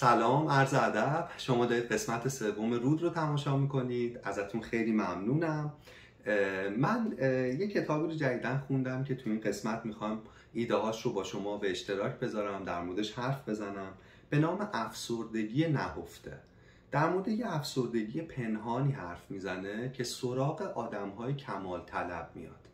سلام عرض ادب. شما دارید قسمت سوم رود رو تماشا می‌کنید. ازتون خیلی ممنونم. من یه کتابی رو جدیدن خوندم که تو این قسمت می‌خوام ایده هاش رو با شما به اشتراک بذارم در موردش حرف بزنم. به نام افسردگی نهفته. در مورد یه افسردگی پنهانی حرف می‌زنه که سراغ آدم های کمال طلب میاد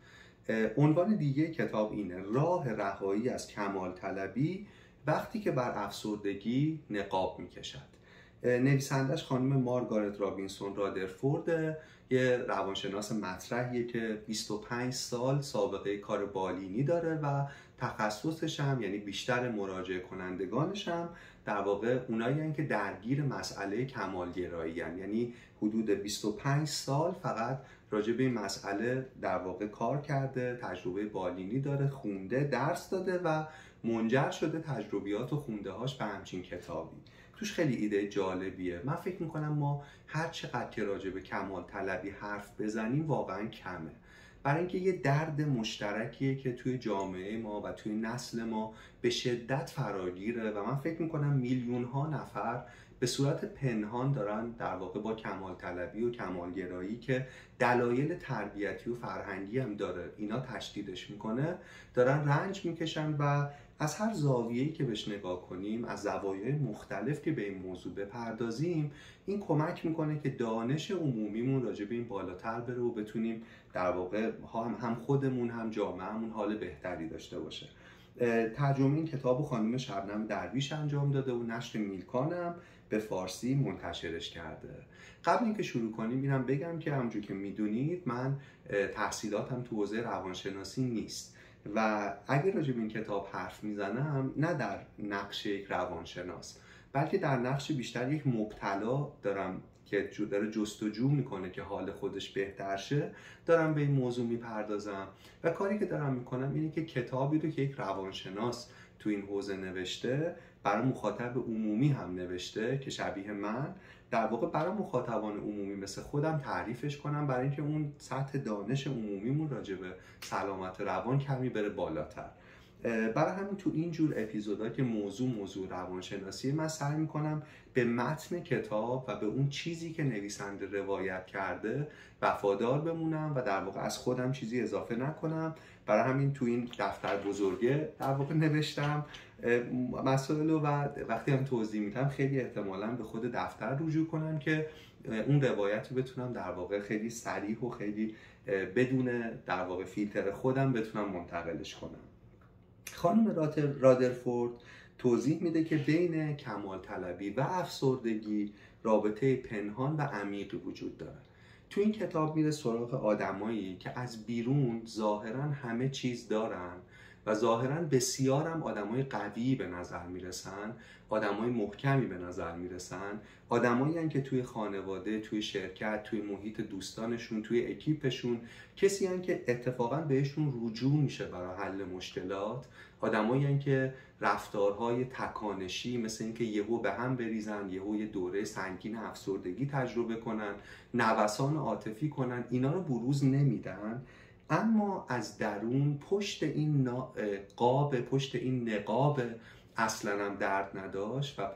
عنوان دیگه کتاب اینه راه رهایی از کمال طلبی وقتی که بر افسردگی نقاب می‌کشد. نویسندش خانم مارگارت رابینسون رادرفورد یه روانشناس مطرحیه که 25 سال سابقه کار بالینی داره و تخصصش هم یعنی بیشتر مراجعه کنندگانش هم در واقع اونایی که درگیر مسئله کمالگرایی یعنی حدود 25 سال فقط راجع به این مسئله در واقع کار کرده تجربه بالینی داره خونده درس داده و منجر شده تجربیات و خونده هاش به همچین کتابی. توش خیلی ایده جالبیه. من فکر می‌کنم ما هر چقدر که راجع به کمال طلبی حرف بزنیم واقعا کمه. برای اینکه یه درد مشترکیه که توی جامعه ما و توی نسل ما به شدت فراگیره و من فکر می‌کنم میلیون ها نفر به صورت پنهان دارن در واقع با کمال طلبی و کمالگرایی که دلایل تربیتی و فرهنگی هم داره. اینا تشدیدش می‌کنه. دارن رنج می‌کشن و از هر زاویه‌ای که بهش نگاه کنیم از زوایای مختلف که به این موضوع بپردازیم این کمک می‌کنه که دانش عمومیمون راجع به این بالاتر بره و بتونیم در واقع هم خودمون هم جامعهمون حال بهتری داشته باشه. ترجمه این کتاب خانم شبنم درویش انجام داده و نشر میلکانم به فارسی منتشرش کرده. قبل اینکه شروع کنیم اینم بگم که همونجور که می‌دونید من تحصیلاتم تو حوزه روانشناسی نیست. و اگر راجع به این کتاب حرف می‌زنم نه در نقش یک روانشناس بلکه در نقش بیشتر یک مبتلا دارم که داره جستجو می‌کنه که حال خودش بهتر شه. دارم به این موضوع می‌پردازم و کاری که دارم می‌کنم اینه که کتابی رو که یک روانشناس تو این حوزه نوشته برای مخاطب عمومی هم نوشته که شبیه من در واقع برای مخاطبان عمومی مثل خودم تعریفش کنم برای اینکه اون سطح دانش عمومیمون راجع به سلامت روان کمی بره بالاتر. برای همین تو این جور اپیزودا که موضوع موضوع روانشناسی من سعی می‌کنم به متن کتاب و به اون چیزی که نویسنده روایت کرده وفادار بمونم و در واقع از خودم چیزی اضافه نکنم. برای همین تو این دفتر بزرگه در واقع نوشتم. مسائل و وقتی هم توضیح میدم خیلی احتمالا به خود دفتر رجوع کنم که اون روایت رو بتونم در واقع خیلی سریح و خیلی بدون در واقع فیلتر خودم بتونم منتقلش کنم. خانم رادرفورد توضیح میده که بین کمال طلبی و افسردگی رابطه پنهان و عمیقی وجود داره تو این کتاب میره سراغ آدمایی که از بیرون ظاهرا همه چیز دارن و ظاهرا بسیارم آدمای قوی به نظر می‌رسن آدمای محکمی به نظر می‌رسن. آدمایی که توی خانواده توی شرکت توی محیط دوستانشون توی اکیپشون کسی هن که اتفاقا بهشون رجوع میشه برای حل مشکلات. آدمایی که رفتارهای تکانشی مثل اینکه یهو به هم بریزن یهو یه دوره سنگین افسردگی تجربه کنن نوسان عاطفی کنن اینا رو بروز نمیدن. اما از درون پشت این قاب پشت این نقاب اصلا هم درد نداشت و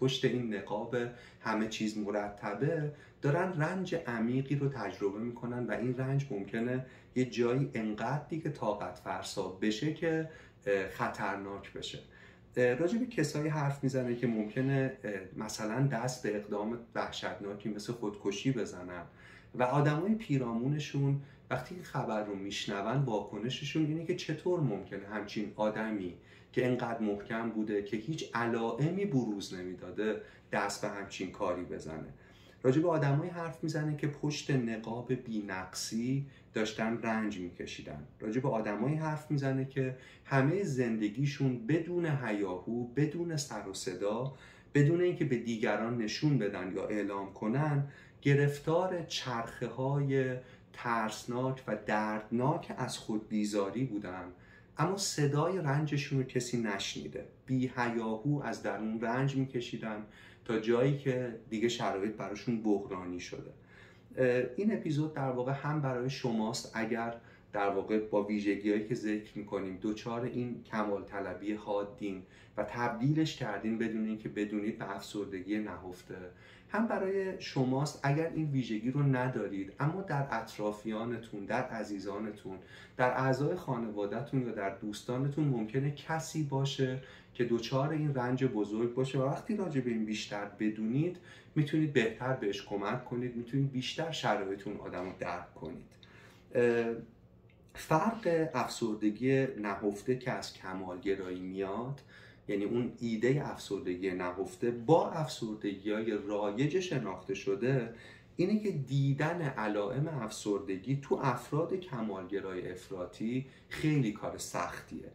پشت این نقاب همه چیز مرتبه دارن رنج عمیقی رو تجربه می‌کنن و این رنج ممکنه یه جایی انقدر دیگه طاقت فرسا بشه که خطرناک بشه. راجع به کسایی حرف می‌زنه که ممکنه مثلا دست به اقدام وحشتناکی مثل خودکشی بزنن و آدمای پیرامونشون وقتی این خبر رو میشنون واکنششون اینه که چطور ممکنه همچین آدمی که انقدر محکم بوده که هیچ علائمی بروز نمی‌داده دست به همچین کاری بزنه. راجع به آدمایی حرف می‌زنه که پشت نقاب بینقصی داشتن رنج میکشیدن. راجع به آدمایی حرف می‌زنه که همه زندگیشون بدون هیاهو بدون سر و صدا بدون اینکه به دیگران نشون بدن یا اعلام کنن گرفتار چرخه های ترسناک و دردناک از خود بیزاری بودن. اما صدای رنجشون رو کسی نشنیده. بی هیاهو از درون رنج میکشیدن تا جایی که دیگه شرایط براشون بحرانی شده. این اپیزود در واقع هم برای شماست. اگر در واقع با ویژگی که ذکر می‌کنیم دوچار این کمال طلبی حادین و تبدیلش کردین بدون اینکه بدونید به افسردگی نهفته هم برای شماست اگر این ویژگی رو ندارید اما در اطرافیانتون در عزیزانتون در اعضای خانوادهتون یا در دوستانتون ممکنه کسی باشه که دوچار این رنج بزرگ باشه و وقتی راجع به این بیشتر بدونید می‌تونید بهتر بهش کمک کنید می‌تونید بیشتر شرایطون آدم رو درک کنید. فرق افسردگی نهفته که از کمالگرایی میاد یعنی اون ایده افسردگی نهفته با افسردگی های رایج شناخته شده اینه که دیدن علائم افسردگی تو افراد کمالگرای افراطی خیلی کار سختیه.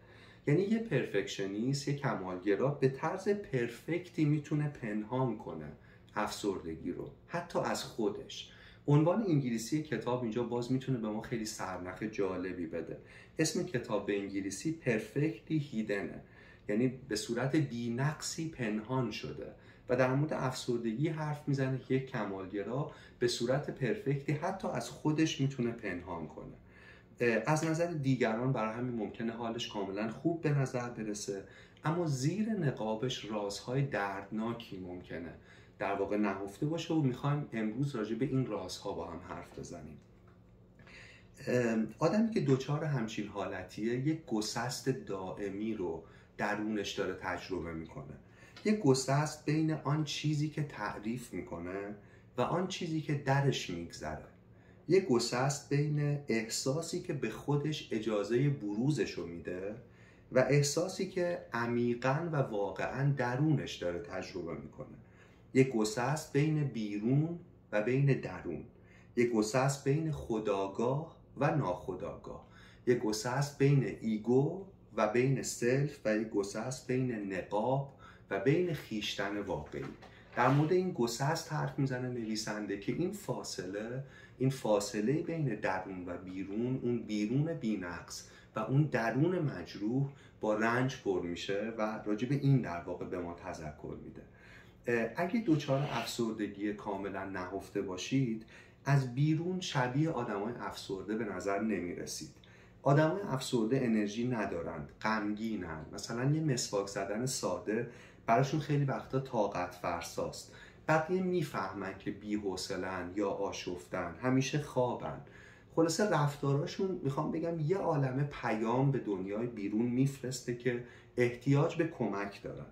یعنی یه پرفکشنیست یه کمالگرا به طرز پرفکتی می‌تونه پنهان کنه افسردگی رو حتی از خودش. عنوان انگلیسی کتاب اینجا باز می‌تونه به ما خیلی سرنخ جالبی بده. اسم کتاب به انگلیسی پرفکتی هیدنه. یعنی به صورت بینقصی پنهان شده و در مورد افسردگی حرف می‌زنه که یک کمالگرا به صورت پرفکتی حتی از خودش می‌تونه پنهان کنه. از نظر دیگران برای همین ممکنه حالش کاملا خوب به نظر برسه اما زیر نقابش رازهای دردناکی ممکنه. در واقع نهفته باشه و می‌خوایم امروز راجع به این رازها با هم حرف بزنیم. آدمی که دوچار همچین حالتیه یک گسست دائمی رو درونش داره تجربه می‌کنه. یک گسست بین آن چیزی که تعریف می‌کنه و آن چیزی که درش میگذره. یک گسست بین احساسی که به خودش اجازه بروزش رو میده و احساسی که عمیقا و واقعا درونش داره تجربه می‌کنه. یک گسست بین بیرون و بین درون. یک گسست بین خودآگاه و ناخودآگاه. یک گسست بین ego و بین self و یک گسست بین نقاب و بین خویشتن واقعی. در مورد این گسست حرف می‌زنه نویسنده که این فاصله این فاصله بین درون و بیرون اون بیرون بینقص و اون درون مجروح با رنج پر میشه و راجع به این در واقع به ما تذکر میده. اگه دچار افسردگی کاملا نهفته باشید از بیرون شبیه آدمای افسرده به نظر نمی‌رسید. آدمای افسرده انرژی ندارند غمگینن. مثلا یه مسواک زدن ساده براشون خیلی وقتا طاقت فرساست. بقیه می‌فهمن که بی‌حوصله‌اند یا آشفتن همیشه خوابن. خلاصه رفتاراشون می‌خوام بگم یه عالم پیام به دنیای بیرون میفرسته که احتیاج به کمک دارن.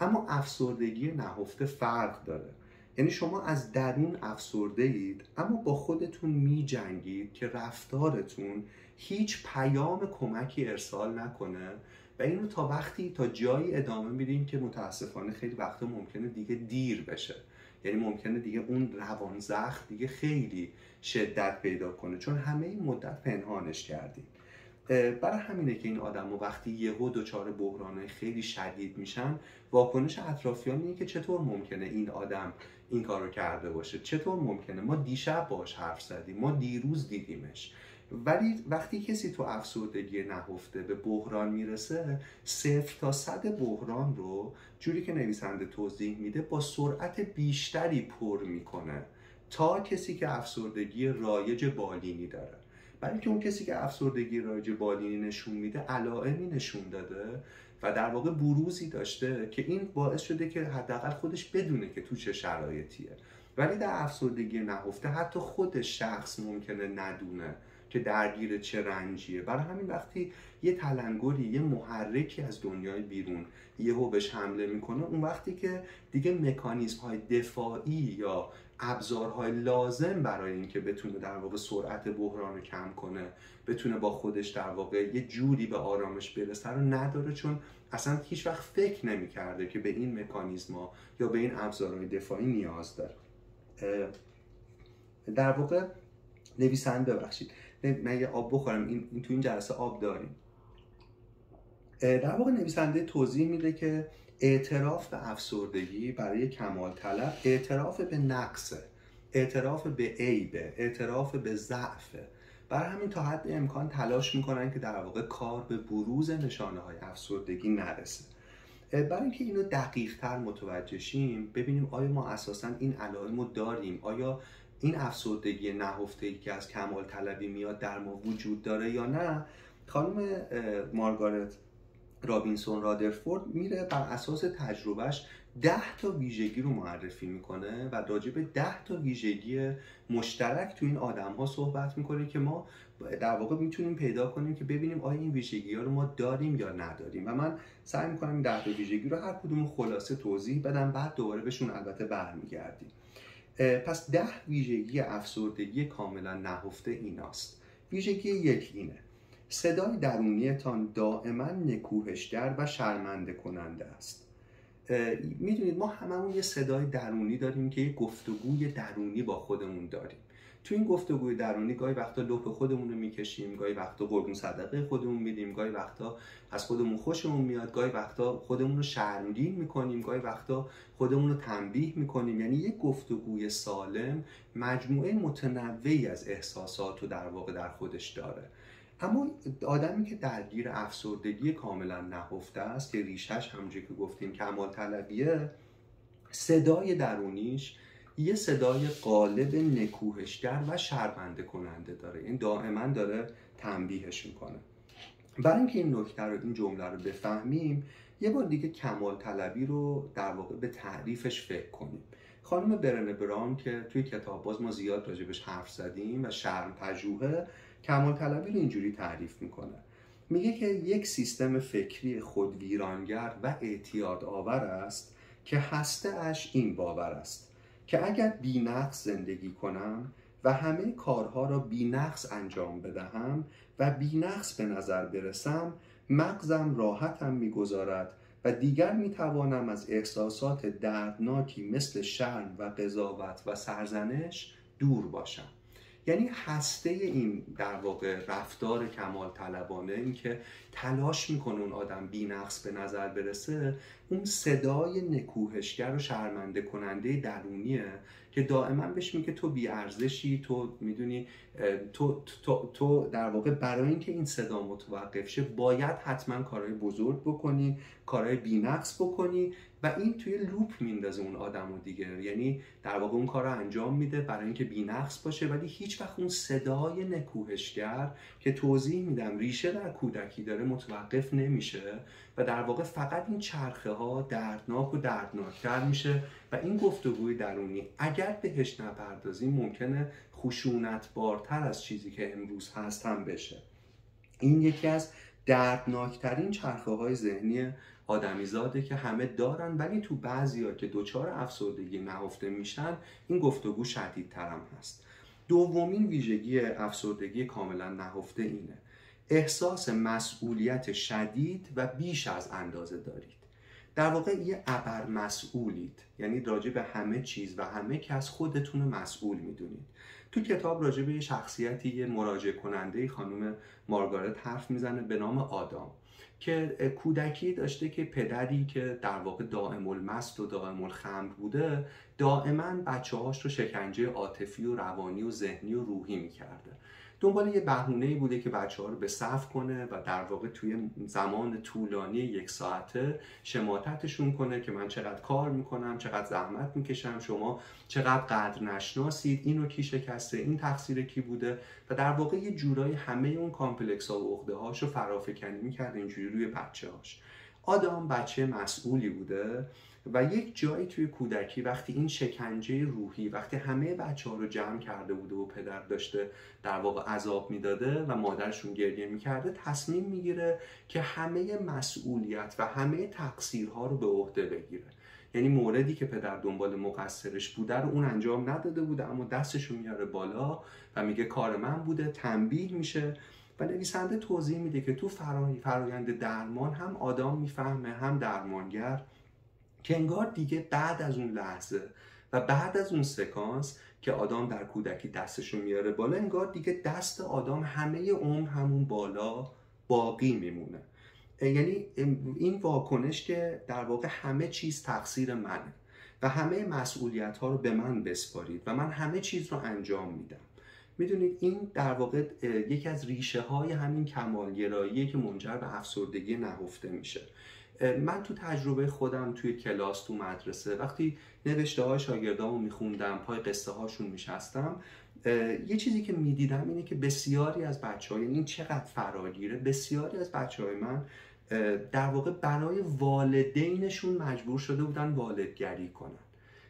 اما افسردگی نهفته فرق داره. یعنی شما از درون افسرده اید اما با خودتون می جنگید که رفتارتون هیچ پیام کمکی ارسال نکنه و اینو تا وقتی تا جایی ادامه میدین که متاسفانه خیلی وقتا ممکنه دیگه دیر بشه. یعنی ممکنه دیگه اون روان زخم دیگه خیلی شدت پیدا کنه. چون همه این مدت پنهانش کردیم برای همینه که این آدم و وقتی یهو دچار بحرانه خیلی شدید میشن واکنش اطرافیان اینه که چطور ممکنه این آدم این کار رو کرده باشه. چطور ممکنه؟ ما دیشب باش حرف زدیم ما دیروز دیدیمش. ولی وقتی کسی تو افسردگی نهفته به بحران می‌رسه صفر تا صد بحران رو جوری که نویسنده توضیح میده با سرعت بیشتری پر می‌کنه تا کسی که افسردگی رایج بالینی داره. اینکه اون کسی که افسردگی رایج بالینی نشون میده علائمی نشون داده و در واقع بروزی داشته که این باعث شده که حداقل خودش بدونه که تو چه شرایطیه. ولی در افسردگی نهفته حتی خود شخص ممکنه ندونه که درگیر چه رنجیه. برای همین وقتی یه تلنگری یه محرکی از دنیای بیرون یهو بهش حمله می‌کنه اون وقتی که دیگه مکانیزم های دفاعی یا ابزارهای لازم برای اینکه بتونه در واقع سرعت بحران رو کم کنه بتونه با خودش در واقع یه جوری به آرامش برسه رو نداره چون اصلا هیچ وقت فکر نمی‌کرده که به این مکانیزما یا به این ابزارهای دفاعی نیاز داره. در واقع نویسنده ببخشید. من یه آب بخورم. این, تو این جلسه آب داریم. در واقع نویسنده توضیح میده که اعتراف به افسردگی برای کمال طلب اعتراف به نقصه اعتراف به عیبه اعتراف به ضعفه برای همین تا حد امکان تلاش می‌کنن که در واقع کار به بروز نشانه های افسردگی نرسه. برای اینکه اینو دقیق تر متوجه شیم ببینیم آیا ما اساسا این علائم رو داریم؟ آیا این افسردگی نهفته ای که از کمال طلبی میاد در ما وجود داره یا نه؟ خانم مارگارت رابینسون رادرفورد میره بر اساس تجربهش ده تا ویژگی رو معرفی می‌کنه و راجع به ده تا ویژگی مشترک تو این آدم ها صحبت می‌کنه که ما در واقع می‌تونیم پیدا کنیم که ببینیم آیا این ویژگی ها رو ما داریم یا نداریم. و من سعی می‌کنم این ده تا ویژگی رو هر کدوم خلاصه توضیح بدم بعد دوباره بهشون البته برمیگردیم. پس ده ویژگی افسردگی کاملا نهفته ایناست. ویژگی یک اینه. صدای درونیتان دائما نکوهشگر و شرمنده کننده است. می‌دونید ما هممون یه صدای درونی داریم که یه گفتگوی درونی با خودمون داریم. تو این گفتگوی درونی گاهی وقتا لپ خودمون رو می‌کشیم گاهی وقتا قربون صدقه خودمون میدیم گاهی وقتا از خودمون خوشمون میاد گاهی وقتا خودمون رو شرمگین می‌کنیم گاهی وقتا خودمون رو تنبیه می‌کنیم. یعنی یک گفتگوی سالم مجموعه متنوعی از احساسات رو در واقع در خودش داره. اما آدمی که درگیر افسردگی کاملا نهفته است که ریشش همونجوری که گفتیم کمال طلبیه صدای درونیش یه صدای قالب نکوهشگر و شرمنده کننده داره. این دائما داره تنبیهش می‌کنه. برای اینکه این نکته رو این جمله رو بفهمیم یه بار دیگه کمال طلبی رو در واقع به تعریفش فکر کنیم. خانم برن برام که توی کتاب باز ما زیاد راجبش حرف زدیم و شرم پژوهه کمال طلبی رو اینجوری تعریف می‌کنه. میگه که یک سیستم فکری خودویرانگر و اعتیاد آور است که هسته اش این باور است که اگر بینقص زندگی کنم و همه کارها را بینقص انجام بدهم و بینقص به نظر برسم مغزم راحتم می‌گذارد و دیگر می‌توانم از احساسات دردناکی مثل شرم و قضاوت و سرزنش دور باشم. یعنی هسته این در واقع رفتار کمال طلبانه این که تلاش می‌کنه اون آدم بینقص به نظر برسه اون صدای نکوهشگر و شرمنده کننده درونیه که دائما بهش میگه تو بیارزشی تو می‌دونی تو, تو, تو در واقع برای اینکه این صدا متوقف شه باید حتما کارهای بزرگ بکنی کارهای بینقص بکنی و این توی لوپ میندازه اون آدم و دیگه. یعنی در واقع اون کار رو انجام میده برای اینکه بینقص باشه ولی هیچ وقت اون صدای نکوهشگر که توضیح میدم ریشه در کودکی داره متوقف نمیشه و در واقع فقط این چرخه ها دردناک و دردناکتر میشه و این گفتگوی درونی. اگر بهش نپردازیم ممکنه خشونت بارتر از چیزی که امروز هست هم بشه. این یکی از دردناکترین چرخه های ذهنی آدمیزاده که همه دارن ولی تو بعضی ها که دچار افسردگی نهفته میشن این گفتگو شدیدتر هم هست. دومین ویژگی افسردگی کاملا نهفته اینه. احساس مسئولیت شدید و بیش از اندازه دارید. در واقع یه ابر مسئولید یعنی راجع به همه چیز و همه کس خودتون مسئول می‌دونید. تو کتاب راجع به یه شخصیتی یه مراجع کننده خانم مارگارت حرف می‌زنه به نام آدام که کودکی داشته که پدری که در واقع دائم المست و دائم الخمر بوده دائما بچه هاش رو شکنجه عاطفی و روانی و ذهنی و روحی می‌کرده. دنبال یه بهونه بوده که بچه ها رو به صف کنه و در واقع توی زمان طولانی یک ساعته شماتتشون کنه که من چقدر کار می‌کنم چقدر زحمت می‌کشم شما چقدر قدر نشناسید اینو کی شکسته این تقصیر کی بوده؟ و در واقع یه جورایی همه اون کامپلکس ها و عقده هاش رو فرافکنی می‌کرد اینجوری روی بچه هاش آدم بچه مسئولی بوده و یک جایی توی کودکی وقتی این شکنجه روحی وقتی همه بچه ها رو جمع کرده بوده و پدر داشته در واقع عذاب می‌داده و مادرشون گریه می‌کرده تصمیم می‌گیره که همه مسئولیت و همه تقصیرها رو به عهده بگیره. یعنی موردی که پدر دنبال مقصرش بوده رو اون انجام نداده بوده اما دستش میاره بالا و میگه کار من بوده تنبیه میشه. و نویسنده توضیح میده که تو فرایند درمان هم آدم می‌فهمه هم درمانگر که انگار دیگه بعد از اون لحظه و بعد از اون سکانس که آدم در کودکی دستشو میاره بالا انگار دیگه دست آدم همه عمر همون بالا باقی میمونه. یعنی این واکنش که در واقع همه چیز تقصیر منه و همه مسئولیت ها رو به من بسپارید و من همه چیز رو انجام میدم. می‌دونید این در واقع یکی از ریشه های همین کمالگراییه که منجر به افسردگی نهفته میشه. من تو تجربه خودم توی کلاس تو مدرسه وقتی نوشته های شاگردامو میخوندم پای قصه هاشون میشستم یه چیزی که می‌دیدم اینه که بسیاری از بچه ها یعنی این چقدر فراگیره بسیاری از بچه های من در واقع برای والدینشون مجبور شده بودن والدگری کنن.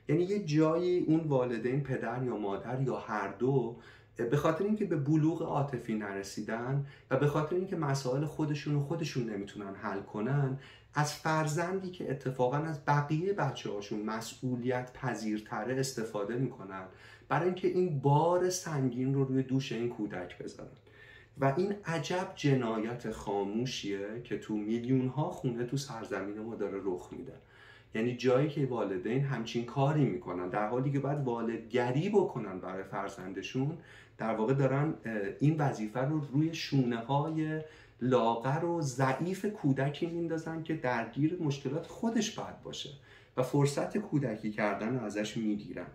یعنی یه جایی اون والدین پدر یا مادر یا هر دو به خاطر اینکه به بلوغ عاطفی نرسیدن و به خاطر اینکه مسائل خودشون و خودشون نمی‌تونن حل کنن از فرزندی که اتفاقا از بقیه بچه هاشون مسئولیت پذیرتره استفاده می‌کنن برای اینکه این بار سنگین رو روی دوش این کودک بذارن. و این عجب جنایت خاموشیه که تو میلیون ها خونه تو سرزمین ما داره رخ میده. یعنی جایی که والدین همچین کاری می‌کنن در حالی که باید والدگری بکنن برای فرزندشون در واقع دارن این وظیفه رو روی شونه های لاغر و ضعیف کودکی میندازن که درگیر مشکلات خودش باید باشه و فرصت کودکی کردن رو ازش می‌گیرن.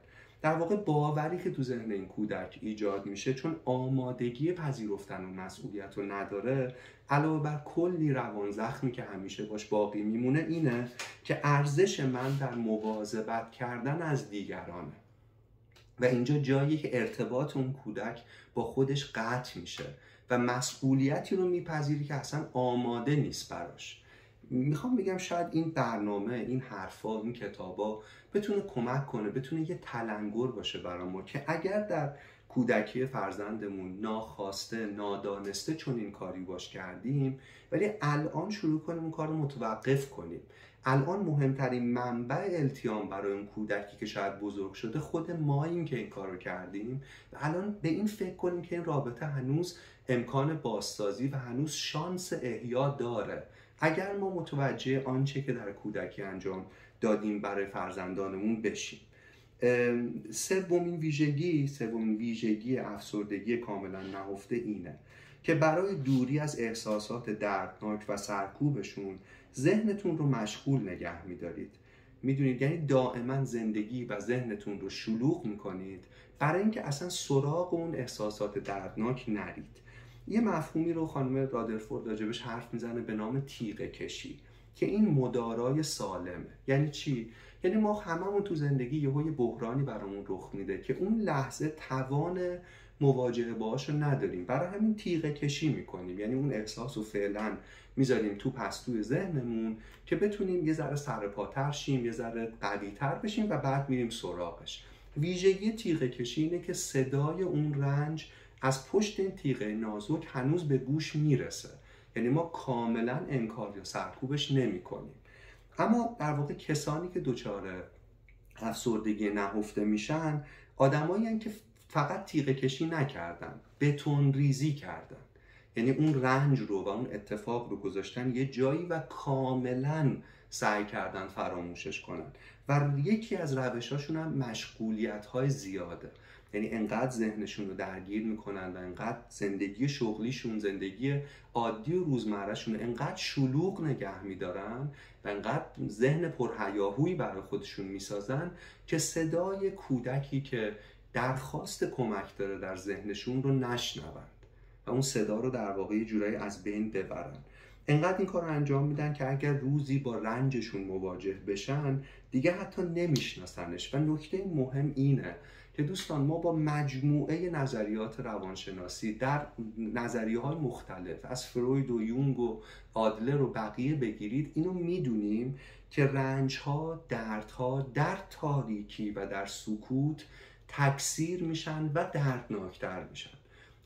در واقع باوری که تو ذهن این کودک ایجاد میشه چون آمادگی پذیرفتن و مسئولیت رو نداره علاوه بر کلی روان زخمی که همیشه باش باقی میمونه اینه که ارزش من در مواظبت کردن از دیگرانه. و اینجا جایی که ارتباط اون کودک با خودش قطع میشه. و مسئولیتی رو میپذیری که اصلا آماده نیست براش. می‌خوام بگم شاید این برنامه این حرفا این کتابا بتونه کمک کنه بتونه یه تلنگر باشه برای ما که اگر در کودکی فرزندمون ناخواسته نادانسته چون این کاری باش کردیم ولی الان شروع کنیم اون کار رو متوقف کنیم. الان مهمترین منبع التیام برای اون کودکی که شاید بزرگ شده خود ماییم که این کار رو کردیم الان به این فکر کنیم که این رابطه هنوز امکان بازسازی و هنوز شانس احیا داره. اگر ما متوجه آنچه که در کودکی انجام دادیم برای فرزندانمون بشیم. سومین ویژگی سومین ویژگی افسردگی کاملا نهفته اینه. که برای دوری از احساسات دردناک و سرکوبشون ذهنتون رو مشغول نگه میدارید. می‌دونید؟ یعنی دائما زندگی و ذهنتون رو شلوغ می‌کنید برای اینکه اصلا سراغ اون احساسات دردناک نرید. یه مفهومی رو خانم رادرفورد راجبش حرف می‌زنه به نام تیغه کشی که این مدارای سالمه یعنی چی؟ یعنی ما هممون تو زندگی یه بحرانی برامون رخ میده که اون لحظه توان مواجهه باهاش رو نداریم. برای همین تیغه کشی می‌کنیم. یعنی اون احساس رو فعلا می‌ذاریم تو پستوی ذهنمون که بتونیم یه ذره سرپاتر شیم یه ذره قویتر بشیم و بعد میریم سراغش. ویژگی تیغه کشی اینه که صدای اون رنج از پشت این تیغه نازک هنوز به گوش می‌رسه. یعنی ما کاملا انکار یا سرکوبش نمی کنیم اما در واقع کسانی که دچار افسردگی نهفته میشن آدمایی که فقط تیغه کشی نکردن بتون ریزی کردن. یعنی اون رنج رو و اون اتفاق رو گذاشتن یه جایی و کاملا سعی کردن فراموشش کنن. و یکی از روشاشون هم مشغولیت های زیاده. یعنی انقدر ذهنشون رو درگیر می‌کنن و انقدر زندگی شغلیشون زندگی عادی و روزمرهشون انقدر شلوغ نگه میدارن و انقدر ذهن پرهیاهویی برای خودشون می‌سازن که صدای کودکی که درخواست کمک داره در ذهنشون رو نشنوند و اون صدا رو در واقع یه جورایی از بین ببرن. انقدر این کار رو انجام میدن که اگر روزی با رنجشون مواجه بشن دیگه حتی نمیشناسنش. و نکته مهم اینه که دوستان ما با مجموعه نظریات روانشناسی در نظریه های مختلف از فروید و یونگ و آدلر و بقیه بگیرید اینو می‌دونیم که رنج ها درد ها در تاریکی و در سکوت تکثیر میشن و دردناکتر میشن.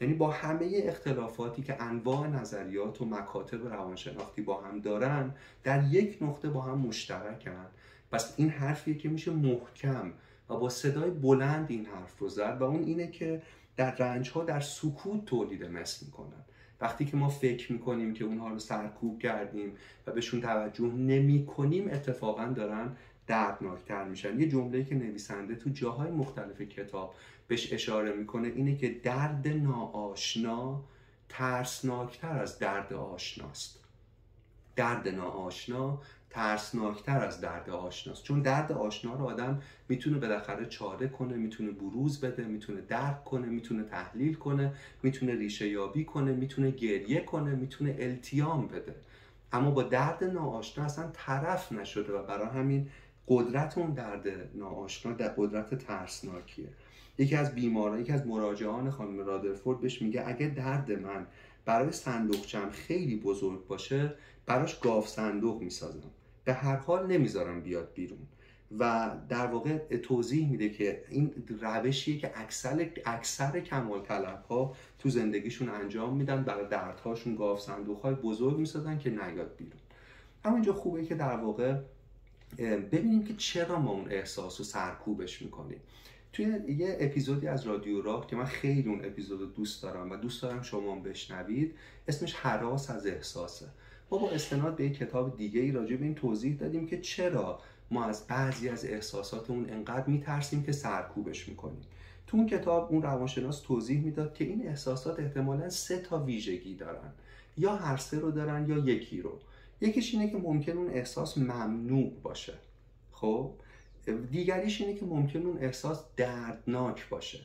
یعنی با همه اختلافاتی که انواع نظریات و مکاتب روانشناختی با هم دارن در یک نقطه با هم مشترکن. پس این حرفیه که میشه محکم و با صدای بلند این حرف رو زد و اون اینه که در رنج ها در سکوت تولید مثل می‌کنن. وقتی که ما فکر می‌کنیم که اونها رو سرکوب کردیم و بهشون توجه نمی کنیم اتفاقا دارن دردناکتر میشن. یه جمله که نویسنده تو جاهای مختلف کتاب بهش اشاره می‌کنه اینه که درد ناآشنا ترسناکتر از درد آشناست. درد ناآشنا ترسناکتر از درد آشناست. چون درد آشنا رو آدم می‌تونه بالاخره چاره کنه می‌تونه بروز بده می‌تونه درک کنه می‌تونه تحلیل کنه می‌تونه ریشه یابی کنه می‌تونه گریه کنه می‌تونه التیام بده. اما با درد ناآشنا اصلا طرف نشده و برای همین قدرت اون درد ناآشنا در قدرت ترسناکیه. یکی از بیماران یکی از مراجعان خانم رادرفورد بهش میگه اگه درد من برای صندوقچم خیلی بزرگ باشه براش گاف صندوق می‌سازم. به هر حال نمی‌ذارم بیاد بیرون. و در واقع توضیح میده که این روشیه که اکثر اکثر کمال طلب ها تو زندگیشون انجام میدن برای دردهاشون گاف صندوق های بزرگ می‌سازن که نیاد بیرون. اما اینجا خوبه که در واقع ببینیم که چرا ما اون احساس رو سرکوبش می‌کنیم. توی یه اپیزودی از رادیو راک که من خیلی اون اپیزود رو دوست دارم و دوست دارم شما بشنوید اسمش حراس از احساسه. ما با استناد به یک کتاب دیگه ای راجع به این توضیح دادیم که چرا ما از بعضی از احساساتمون انقدر میترسیم که سرکوبش می‌کنیم. تو اون کتاب اون روانشناس توضیح می‌داد که این احساسات احتمالا سه تا ویژگی دارن. یا هر سه رو دارن یا یکی رو. یکیش اینه که ممکن اون احساس ممنوع باشه. خب؟ دیگریش اینه که ممکن اون احساس دردناک باشه.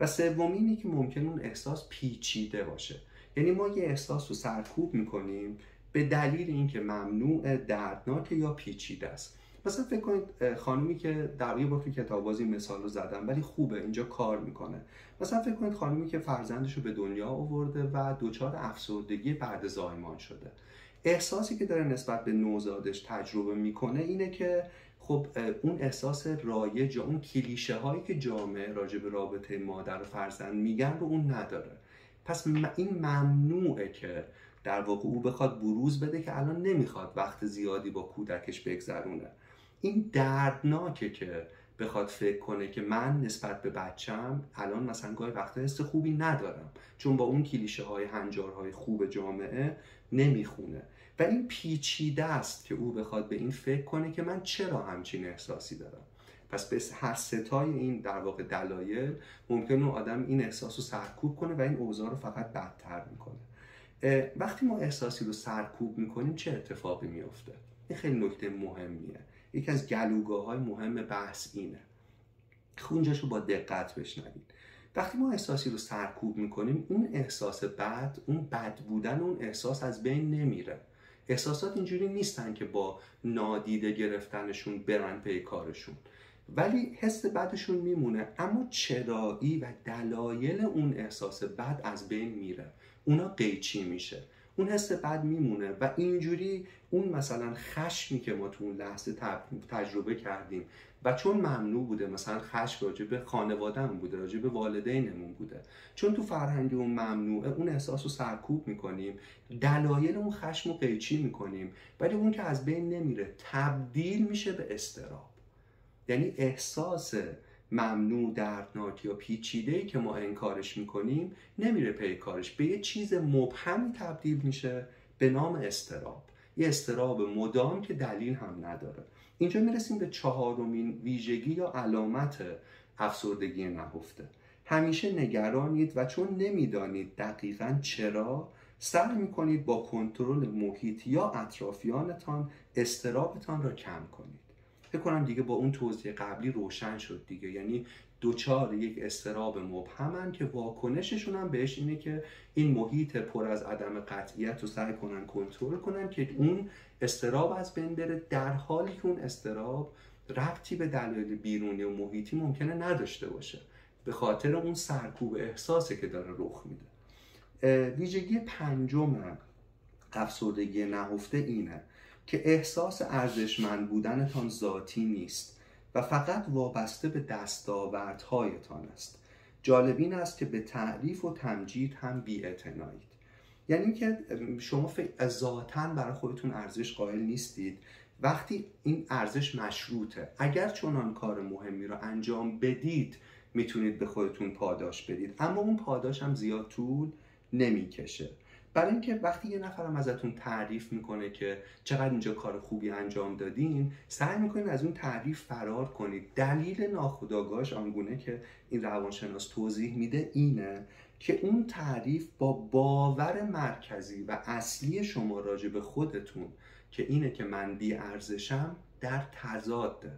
و سومی اینه که ممکن اون احساس پیچیده باشه. یعنی ما یه احساس رو سرکوب می‌کنیم به دلیل اینکه ممنوع دردناک یا پیچیده است. مثلا فکر کنید خانمی که در یه بار کتاب بازی مثال رو زدم ولی خوبه اینجا کار می‌کنه. مثلا فکر کنید خانمی که فرزندش رو به دنیا آورده و دچار افسردگی بعد زایمان شده. احساسی که داره نسبت به نوزادش تجربه می‌کنه اینه که خب اون احساس رایج یا اون کلیشه هایی که جامعه راجع به رابطه مادر و فرزند میگن رو اون نداره. پس این ممنوعه که در واقع او بخواد بروز بده که الان نمی‌خواد وقت زیادی با کودکش بگذرونه. این دردناکه که بخواد فکر کنه که من نسبت به بچم الان مثلا گاهی وقتا حس خوبی ندارم. چون با اون کلیشه های هنجارهای خوب جامعه نمی‌خونه. و این پیچیده است که او بخواد به این فکر کنه که من چرا همچین احساسی دارم. پس به هر ستای این در واقع دلایل ممکن اون آدم این احساس رو سرکوب کنه و این اوضاع رو فقط بدتر می‌کنه. وقتی ما احساسی رو سرکوب می‌کنیم چه اتفاقی میافته؟ این خیلی نکته مهمیه. یکی از گلوگاه های مهم بحث اینه. خونجاشو با دقت بشنوید. وقتی ما احساسی رو سرکوب می‌کنیم اون احساس بد اون بد بودن اون احساس از بین نمیره. احساسات اینجوری نیستن که با نادیده گرفتنشون برن پی کارشون. ولی حس بدشون میمونه اما چرایی و دلایل اون احساس بد از بین میره. اونا قیچی میشه. اون حس بد میمونه و اینجوری اون مثلا خشمی که ما تو اون لحظه تجربه کردیم و چون ممنوع بوده مثلا خشم راجع به خانوادهمون بوده راجع به والدینمون بوده چون تو فرهنگ اون ممنوعه اون احساس رو سرکوب می‌کنیم دلایل اون خشم رو قیچی می‌کنیم ولی اون که از بین نمیره تبدیل میشه به استراب یعنی احساس ممنوع دردناک یا پیچیده ای که ما انکارش می‌کنیم نمیره پی کارش. به یه چیز مبهمی تبدیل میشه به نام استراب. یه استراب مدام که دلیل هم نداره. اینجا می‌رسیم به چهارمین ویژگی یا علامت افسردگی نهفته. همیشه نگرانید و چون نمی‌دانید دقیقا چرا سعی می‌کنید با کنترل محیط یا اطرافیانتان استرابتان را کم کنید. فکر کنم دیگه با اون توضیح قبلی روشن شد دیگه. یعنی دوچار یک استراب مبهمن که واکنششون هم بهش اینه که این محیط پر از عدم قطعیت رو سعی کنن کنترل کنن که اون استراب از بین بره. در حالی که اون استراب ربطی به دلایل بیرونی و محیطی ممکنه نداشته باشه. به خاطر اون سرکوب احساسه که داره رخ میده. ویژگی پنجم افسردگی نهفته اینه که احساس ارزشمند بودنتان ذاتی نیست و فقط وابسته به دستاوردهایتان است. جالب است که به تعریف و تمجید هم بی یعنی که شما ذاتا برای خودتون ارزش قائل نیستید. وقتی این ارزش مشروطه اگر چنان کار مهمی رو انجام بدید می‌تونید به خودتون پاداش بدید. اما اون پاداش هم زیاد طول نمی‌کشه. برای اینکه وقتی یه نفرم ازتون تعریف می‌کنه که چقدر اینجا کار خوبی انجام دادین سعی می‌کنید از اون تعریف فرار کنید. دلیل ناخودآگاهش آنگونه که این روانشناس توضیح میده اینه که اون تعریف با باور مرکزی و اصلی شما راجع به خودتون که اینه که من بی ارزشم در تضاده.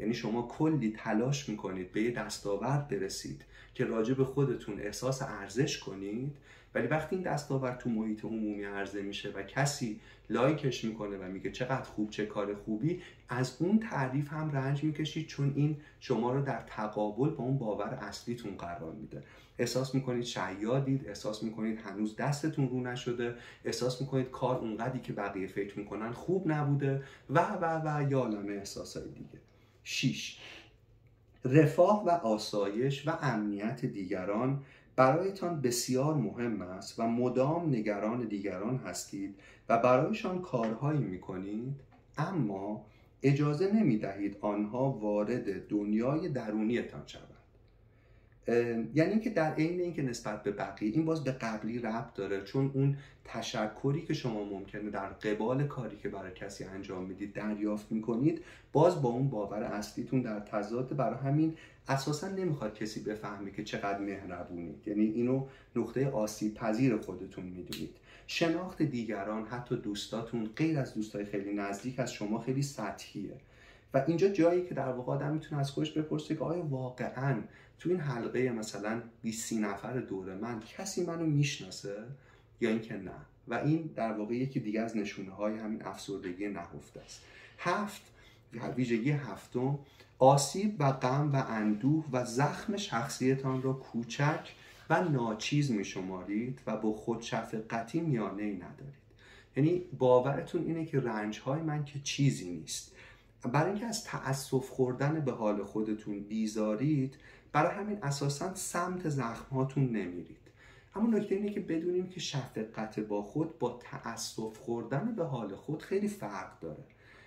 یعنی شما کلی تلاش می‌کنید به یه دستاورد برسید که راجع به خودتون احساس ارزش کنید ولی وقتی این دستاورد تو محیط عمومی عرضه میشه و کسی لایکش می‌کنه و میگه چقدر خوب چه کار خوبی از اون تعریف هم رنج می‌کشید چون این شما رو در تقابل با اون باور اصلیتون قرار میده. احساس می‌کنید شیادید احساس می‌کنید هنوز دستتون رو نشده احساس می‌کنید کار اونقدری که بقیه فکر می‌کنن خوب نبوده و و و یا عالم احساسای دیگه. 6 رفاه و آسایش و امنیت دیگران برایتان بسیار مهم است و مدام نگران دیگران هستید و برایشان کارهایی می‌کنید. اما اجازه نمی دهید آنها وارد دنیای درونیتان شوند. یعنی اینکه در عین اینکه نسبت به بقیه این باز به قبلی ربط داره. چون اون تشکری که شما ممکنه در قبال کاری که برای کسی انجام می‌دید دریافت می‌کنید باز با اون باور اصلیتون در تضاد. برای همین اساسا نمی‌خواد کسی بفهمه که چقدر مهربونید. یعنی اینو نقطه آسیب پذیر خودتون می‌دونید. شناخت دیگران حتی دوستاتون غیر از دوستای خیلی نزدیک از شما خیلی سطحیه. و اینجا جایی که در واقع آدم می‌تونه از خودش بپرسه که آیا واقعا تو این حلقه مثلا 20 نفر دوره من کسی منو می‌شناسه یا اینکه نه. و این در واقع یکی دیگه از نشونه های همین افسردگی نهفته است. هفت ویژگی هفتم آسیب و غم و اندوه و زخم شخصیتان را کوچک و ناچیز می شمارید و با خود شفقتی میانه ای ندارید. یعنی باورتون اینه که رنج های من که چیزی نیست. برای اینکه از تأسف خوردن به حال خودتون بیزارید برای همین اساسا سمت زخمهاتون نمیرید. اما نکته اینه که بدونیم که شفقت با خود با تأسف خوردن به حال خود خیلی فرق داره.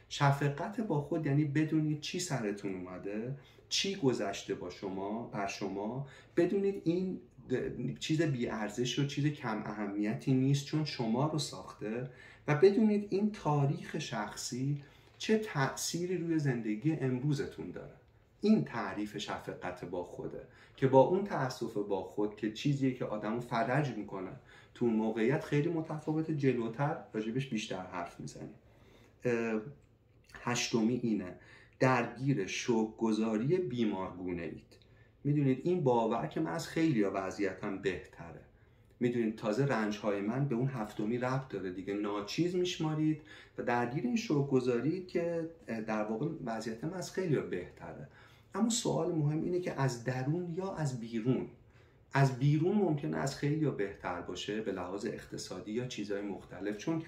شفقت با خود یعنی بدونید چی سرتون اومده چی گذشته با شما بر شما. بدونید این چیز ارزش و چیز کم اهمیتی نیست چون شما رو ساخته و بدونید این تاریخ شخصی چه تأثیری روی زندگی امروزتون داره. این تعریف شفقت با خوده که با اون تأسف با خود که چیزیه که آدمو فرج می‌کنه. تو موقعیت خیلی متفاوت جلوتر راجبش بیشتر حرف می‌زنیم. هشتمی اینه درگیر گذاری بیمارگونه اید می‌دونید این باور که من از خیلی وضعیتم بهتره. می‌دونید تازه رنج های من به اون هفتمی ربط داره. دیگه ناچیز میشمارید و درگیر این گذاری که در واقع وضعیت من از خیلی بهتره. اما سوال مهم اینه که از درون یا از بیرون؟ از بیرون ممکنه از خیلی یا بهتر باشه به لحاظ اقتصادی یا چیزهای مختلف؟ چون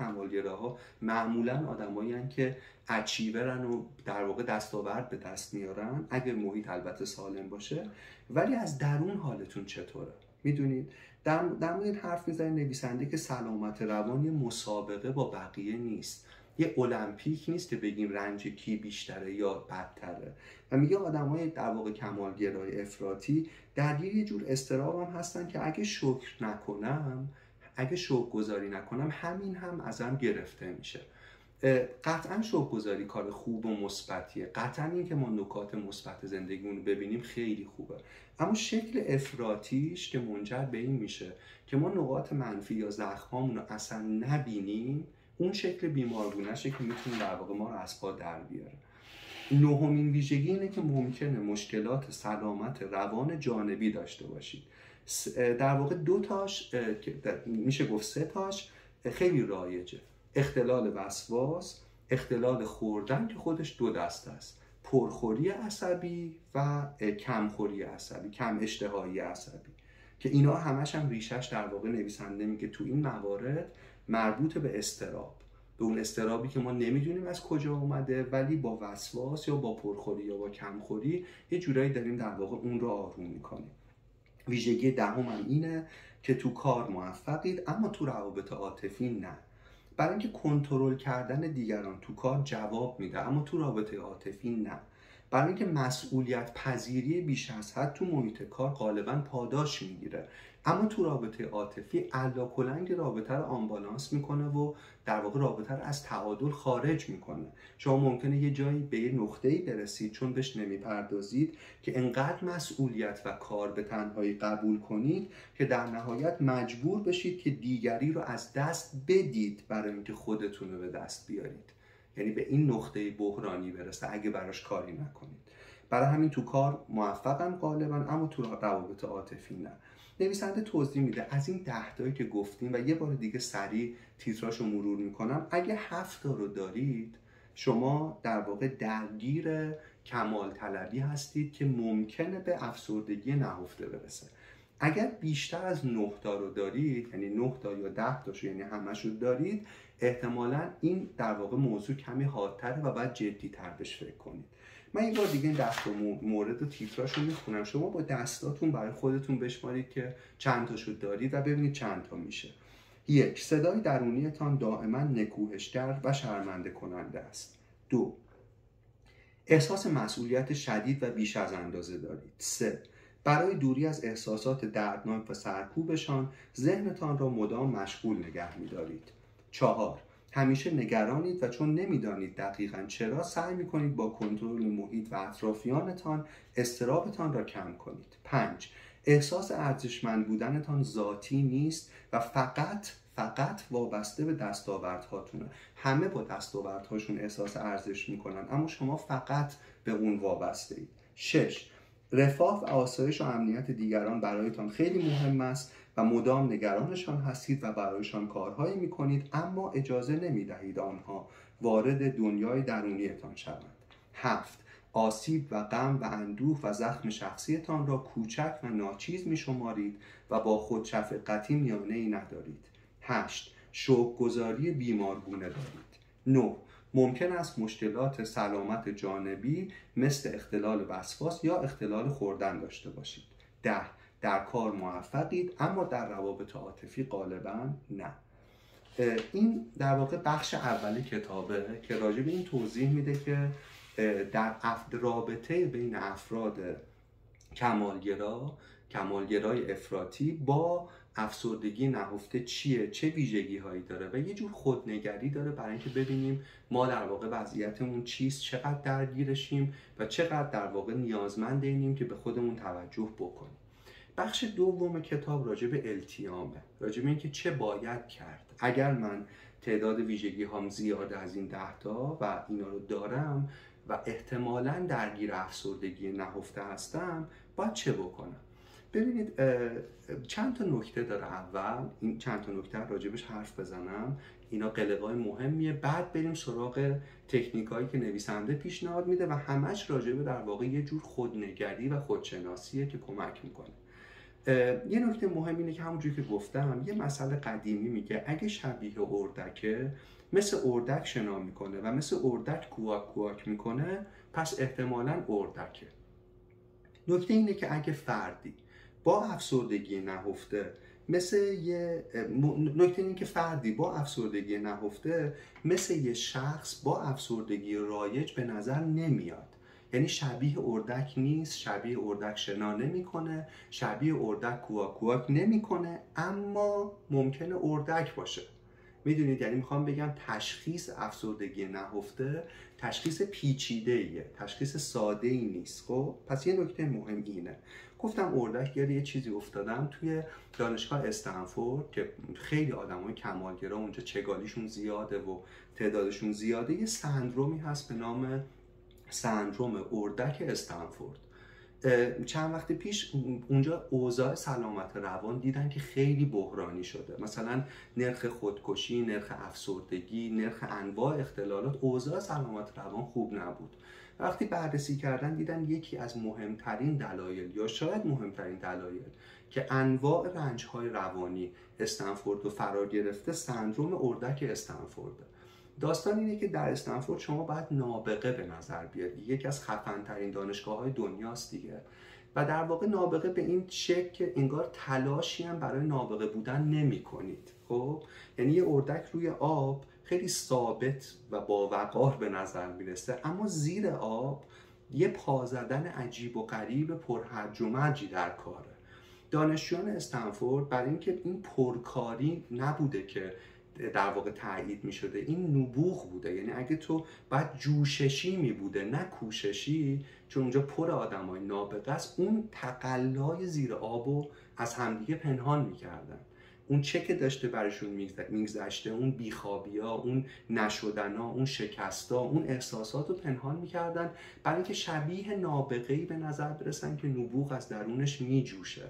ها معمولا آدمایی که اچیورن و در واقع دستاورد به دست میارن اگر محیط البته سالم باشه. ولی از درون حالتون چطوره؟ می‌دونید؟ در, در مورد حرف می‌زنید نویسنده که سلامت روان یه مسابقه با بقیه نیست. یه المپیک نیست که بگیم رنج کی بیشتره یا بدتره. و میگه آدمای در واقع کمالگرای افراطی درگیر یه جور استراب هم هستن که اگه شکر نکنم اگه شکر گذاری نکنم همین هم ازم گرفته میشه. قطعا شوق گذاری کار خوب و مثبتیه. قطعا این که ما نکات مثبت زندگیمون رو ببینیم خیلی خوبه. اما شکل افراتیش که منجر به این میشه که ما نقاط منفی یا زخمامون رو اصلا نبینیم اون شکل بیمارگونهشه که می‌تونه در واقع ما رو از پا در بیاره. نهمین ویژگی اینه که ممکنه مشکلات سلامت روان جانبی داشته باشید. در واقع دو تاش میشه گفت سه تاش خیلی رایجه. اختلال وسواس اختلال خوردن که خودش دو دست است. پرخوری عصبی و کمخوری عصبی کم اشتهایی عصبی. که اینا همش هم ریشش در واقع نویسنده میگه تو این موارد مربوط به استراب به اون استرابی که ما نمی‌دونیم از کجا اومده ولی با وسواس یا با پرخوری یا با کمخوری یه جورایی داریم در واقع اون رو آروم می‌کنیم. ویژگی دهم هم اینه که تو کار موفقید اما تو روابط عاطفی نه. برای اینکه کنترل کردن دیگران تو کار جواب میده اما تو رابطه عاطفی نه. برای اینکه مسئولیت پذیری بیش از حد تو محیط کار غالبا پاداش می‌گیره. اما تو رابطه عاطفی علا کلنگ رابطه رو آنبالانس می‌کنه و در واقع رابطه رو از تعادل خارج می‌کنه. شما ممکنه یه جایی به یه نقطه‌ای برسید چون بهش نمی‌پردازید که انقدر مسئولیت و کار به تنهایی قبول کنید که در نهایت مجبور بشید که دیگری رو از دست بدید برای اینکه خودتون رو به دست بیارید. یعنی به این نقطه بحرانی برسه اگه براش کاری نکنید. برای همین تو کار موفقم غالبا اما تو روابط عاطفی نه. نویسنده توضیح میده از این ده که گفتیم و یه بار دیگه سریع تیتراش رو مرور می‌کنم اگه هفت رو دارید شما در واقع درگیر کمال طلبی هستید که ممکنه به افسردگی نهفته برسه. اگر بیشتر از 9 تا رو دارید یعنی 9 تا یا 10 تاشو یعنی همش رو دارید احتمالا این در واقع موضوع کمی حادتره و باید جدی تر بهش فکر کنید. من یه بار دیگه این دست مورد و تیتراش رو می‌خونم. شما با دستاتون برای خودتون بشمارید که چند تاشو دارید و ببینید چند تا میشه. یک صدای درونیتان دائما نکوهشگر و شرمنده کننده است. دو احساس مسئولیت شدید و بیش از اندازه دارید. سه برای دوری از احساسات دردناک و سرکوبشان ذهنتان را مدام مشغول نگه میدارید. چهار همیشه نگرانید و چون نمی‌دانید دقیقا چرا سعی می‌کنید با کنترل محیط و اطرافیانتان استرابتان را کم کنید. پنج احساس ارزشمند بودنتان ذاتی نیست و فقط فقط وابسته به دستاوردهاتونه. همه با دستاوردهاشون احساس ارزش می‌کنن اما شما فقط به اون وابسته اید شش رفاه و آسایش و امنیت دیگران برایتان خیلی مهم است مدام نگرانشان هستید و برایشان کارهایی می‌کنید اما اجازه نمی‌دهید آنها وارد دنیای درونیتان شوند. هفت آسیب و غم و اندوه و زخم شخصیتان را کوچک و ناچیز می شمارید و با خود شفقتی میانه ای ندارید. هشت گذاری بیمارگونه دارید. 9 ممکن است مشکلات سلامت جانبی مثل اختلال وسواس یا اختلال خوردن داشته باشید. ده در کار موفقید اما در روابط عاطفی غالبا نه. این در واقع بخش اول کتابه که راجع به این توضیح میده که در رابطه بین افراد کمالگرا کمالگرای افراطی با افسردگی نهفته چیه؟ چه ویژگی هایی داره؟ و یه جور خودنگری داره برای اینکه ببینیم ما در واقع وضعیتمون چیست چقدر درگیرشیم و چقدر در واقع نیازمند اینیم که به خودمون توجه بکنیم. بخش دوم کتاب راجع به التیامه راجع به اینکه چه باید کرد. اگر من تعداد ویژگی هم زیاده از این دهتا و اینا رو دارم و احتمالا درگیر افسردگی نهفته هستم باید چه بکنم؟ ببینید چند تا نکته داره. اول این چند تا نکته راجبش حرف بزنم. اینا قلقای مهمیه. بعد بریم سراغ تکنیکایی که نویسنده پیشنهاد میده و همش راجبه در واقع یه جور خودنگری و خودشناسیه که کمک می‌کنه. یه نکته مهم اینه که همونجوری که گفتم یه مسئله قدیمی میگه اگه شبیه اردکه مثل اردک شنا می‌کنه و مثل اردک کواک کواک می‌کنه پس احتمالا اردکه. نکته اینه که اگه فردی با افسردگی نهفته مثل یه نکته این که فردی با افسردگی نهفته مثل یه شخص با افسردگی رایج به نظر نمیاد. یعنی شبیه اردک نیست شبیه اردک شنا نمی‌کنه شبیه اردک کواک نمی‌کنه اما ممکنه اردک باشه. می‌دونید؟ یعنی می‌خوام بگم تشخیص افسردگی نهفته تشخیص پیچیده ایه تشخیص ساده ای نیست. خب؟ پس یه نکته مهم اینه. گفتم اردک یه چیزی افتادم توی دانشگاه استنفورد که خیلی های کمالگرا اونجا چگالیشون زیاده و تعدادشون زیاده. یه سندرومی هست به نام سندروم اردک استنفورد. چند وقت پیش اونجا اوضاع سلامت روان دیدن که خیلی بحرانی شده. مثلا نرخ خودکشی نرخ افسردگی نرخ انواع اختلالات اوضاع سلامت روان خوب نبود. وقتی بررسی کردن دیدن یکی از مهمترین دلایل یا شاید مهمترین دلایل که انواع رنج روانی استنفورد رو فرا گرفته سندروم اردک استنفورده. داستان اینه که در استنفورد شما باید نابغه به نظر بیاد یکی از خفن ترین دانشگاه های دنیاست دیگه. و در واقع نابغه به این شکل که انگار تلاشی هم برای نابغه بودن نمی کنید خب؟ یعنی یه اردک روی آب خیلی ثابت و با وقار به نظر می‌رسه. اما زیر آب یه پازدن عجیب و غریب پرهرج و مرجی در کاره. دانشجویان استنفورد برای اینکه این پرکاری نبوده که در واقع تایید می شده این نبوغ بوده. یعنی اگه تو بعد جوششی می بوده نه کوششی چون اونجا پر آدم های نابغه است اون تقلای زیر آب از همدیگه پنهان می‌کردن. اون چه که داشته برشون میگذشته اون بیخوابیا اون نشدنا اون شکستا اون احساسات رو پنهان می‌کردن. برای اینکه شبیه نابغه‌ای به نظر برسن که نبوغ از درونش میجوشه.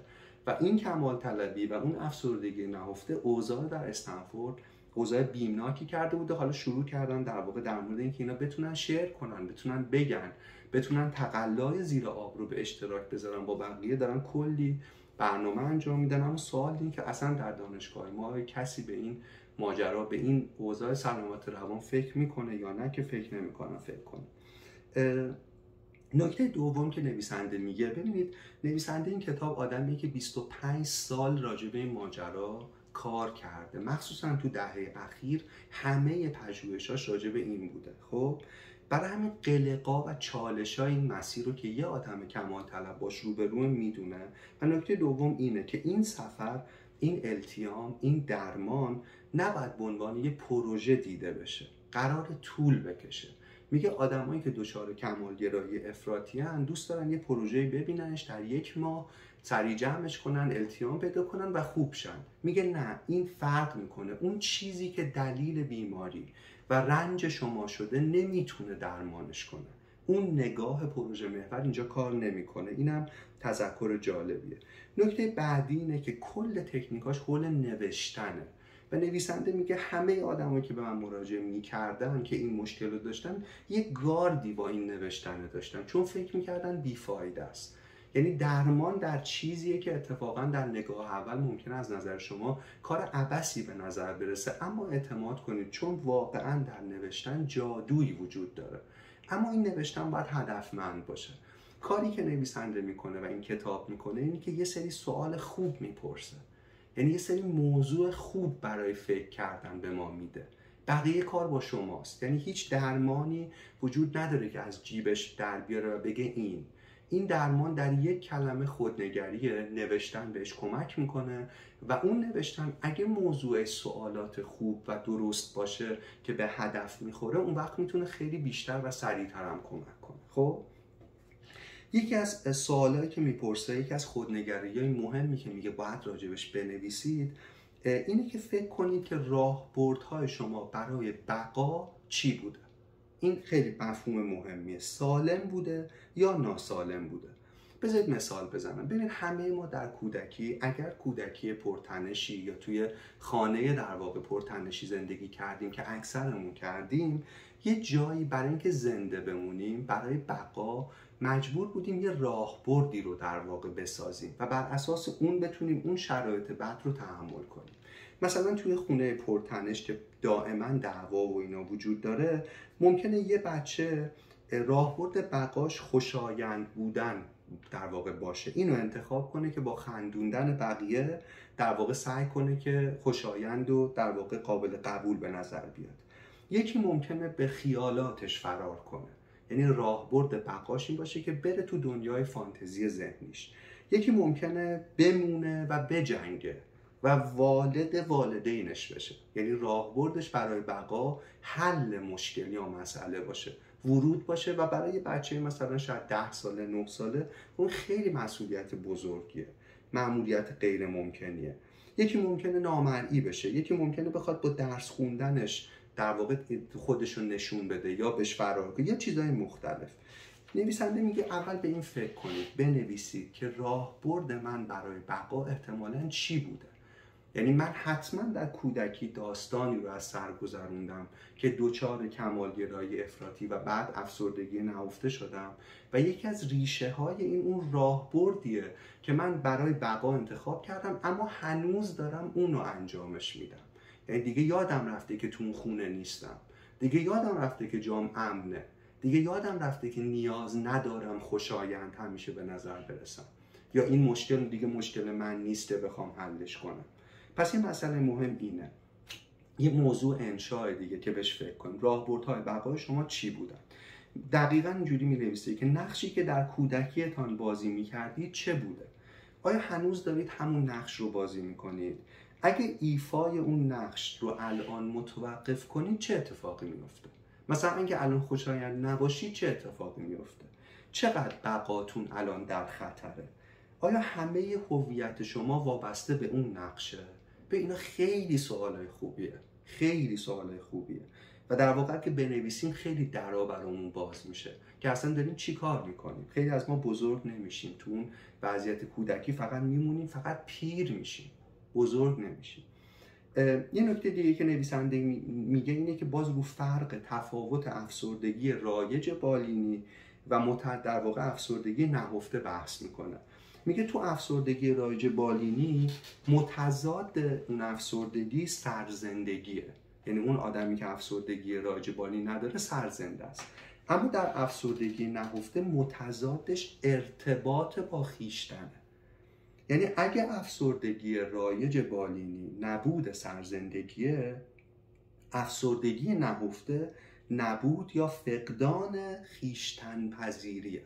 و این کمال طلبی و اون افسردگی نهفته اوضاع در استنفورد اوضاع بیمناکی کرده بوده. حالا شروع کردن در واقع در مورد اینکه اینا بتونن شعر کنن بتونن بگن بتونن تقلای زیر آب رو به اشتراک بذارن. با بقیه دارن کلی برنامه انجام میدن. اما سوال این که اصلا در دانشگاه ما کسی به این ماجرا به این اوضاع سلامت روان فکر می‌کنه یا نه که فکر نمی‌کنه؟ فکر کنه. نکته دوم که نویسنده میگه ببینید نویسنده این کتاب آدمیه که 25 سال راجع به این ماجرا کار کرده. مخصوصا تو دهه اخیر همه پژوهشاش راجع به این بوده. خب؟ برای همین قلقا و چالش های این مسیر رو که یه آدم کمال طلب باش روبرو می‌دونه. و نکته دوم اینه که این سفر این التیام این درمان نباید به عنوان یه پروژه دیده بشه. قرار طول بکشه. میگه آدمایی که دچار کمالگرایی افراطی هن دوست دارن یه پروژه ببیننش در یک ماه سریع جمعش کنن التیام پیدا کنن و خوب شن. میگه نه این فرق می‌کنه. اون چیزی که دلیل بیماری و رنج شما شده نمی‌تونه درمانش کنه. اون نگاه پروژه محور اینجا کار نمی‌کنه. اینم تذکر جالبیه. نکته بعدی اینه که کل تکنیکاش حول نوشتنه. و نویسنده میگه همه آدمایی که به من مراجعه می‌کردن که این مشکل رو داشتن یه گاردی با این نوشتنه داشتن. چون فکر می‌کردن بیفایده است. یعنی درمان در چیزیه که اتفاقا در نگاه اول ممکن از نظر شما کار عبسی به نظر برسه. اما اعتماد کنید چون واقعا در نوشتن جادویی وجود داره. اما این نوشتن باید هدفمند باشه. کاری که نویسنده می‌کنه و این کتاب می‌کنه اینه که یه سری سوال خوب می‌پرسه. یعنی یه سری موضوع خوب برای فکر کردن به ما میده. بقیه کار با شماست. یعنی هیچ درمانی وجود نداره که از جیبش در بیاره و بگه این. این درمان در یک کلمه خودنگریه نوشتن بهش کمک می‌کنه و اون نوشتن اگه موضوع سوالات خوب و درست باشه که به هدف می‌خوره اون وقت می‌تونه خیلی بیشتر و سریعتر هم کمک کنه. خب؟ یکی از سوالایی که می‌پرسه یکی از خودنگری های مهمی که میگه باید راجبش بنویسید اینه که فکر کنید که راهبردهای شما برای بقا چی بوده؟ این خیلی مفهوم مهمیه. سالم بوده یا ناسالم بوده؟ بذارید مثال بزنم. ببین همه ما در کودکی اگر کودکی پرتنشی یا توی خانه در واقع پرتنشی زندگی کردیم که اکثرمون کردیم یه جایی برای اینکه زنده بمونیم برای بقا مجبور بودیم یه راهبردی رو در واقع بسازیم و بر اساس اون بتونیم اون شرایط بد رو تحمل کنیم. مثلا توی خونه پرتنش که دائما دعوا و اینا وجود داره ممکنه یه بچه راهبرد بقاش خوشایند بودن در واقع باشه. اینو انتخاب کنه که با خندوندن بقیه در واقع سعی کنه که خوشایند و در واقع قابل قبول به نظر بیاد. یکی ممکنه به خیالاتش فرار کنه. یعنی راهبرد بقاش این باشه که بره تو دنیای فانتزی ذهنیش. یکی ممکنه بمونه و بجنگه. و والد والدینش بشه. یعنی راهبردش برای بقا حل مشکل یا مسئله باشه. ورود باشه و برای بچه مثلا شاید ده ساله نه ساله اون خیلی مسئولیت بزرگیه. معمولیت غیر ممکنیه. یکی ممکنه نامرئی بشه. یکی ممکنه بخواد با درس خوندنش در واقع خودش نشون بده یا بهش فرار کنه. یا چیزهای مختلف. نویسنده میگه اول به این فکر کنید. بنویسید که راهبرد من برای بقا احتمالا چی بوده؟ یعنی من حتما در کودکی داستانی رو از سر گذروندم که دوچار کمالگرایی افراطی و بعد افسردگی نهفته شدم و یکی از ریشه های این اون راهبردیه که من برای بقا انتخاب کردم اما هنوز دارم اون رو انجامش میدم. یعنی دیگه یادم رفته که تو خونه نیستم. دیگه یادم رفته که جام امنه. دیگه یادم رفته که نیاز ندارم خوشایند همیشه به نظر برسم. یا این مشکل دیگه مشکل من نیسته بخوام حلش کنم. پس این مسئله مهم اینه. یه موضوع انشاء دیگه که بهش فکر کنیم. راهبردهای بقای شما چی بودن؟ دقیقا اینجوری می نویسه که نقشی که در کودکیتان بازی می کردید چه بوده؟ آیا هنوز دارید همون نقش رو بازی می کنید اگه ایفای اون نقش رو الان متوقف کنید چه اتفاقی میفته مثلا اینکه الان خوشایند نباشید چه اتفاقی میفته چقدر بقاتون الان در خطره؟ آیا همه هویت شما وابسته به اون نقشه؟ به اینا خیلی سوالای خوبیه. خیلی سوالای خوبیه. و در واقع که بنویسیم خیلی درا برامون باز میشه که اصلا داریم چی کار می‌کنیم. خیلی از ما بزرگ نمیشیم. تو اون وضعیت کودکی فقط میمونیم فقط پیر میشیم. بزرگ نمیشیم. یه نکته دیگه که نویسنده میگه اینه که باز رو فرق تفاوت افسردگی رایج بالینی و در واقع افسردگی نهفته بحث می‌کنه. میگه تو افسردگی رایج بالینی متضاد اون افسردگی سرزندگیه. یعنی اون آدمی که افسردگی رایج بالینی نداره سرزنده است. اما در افسردگی نهفته متضادش ارتباط با خیشتنه. یعنی اگه افسردگی رایج بالینی نبود سرزندگیه افسردگی نهفته نبود یا فقدان خیشتن پذیریه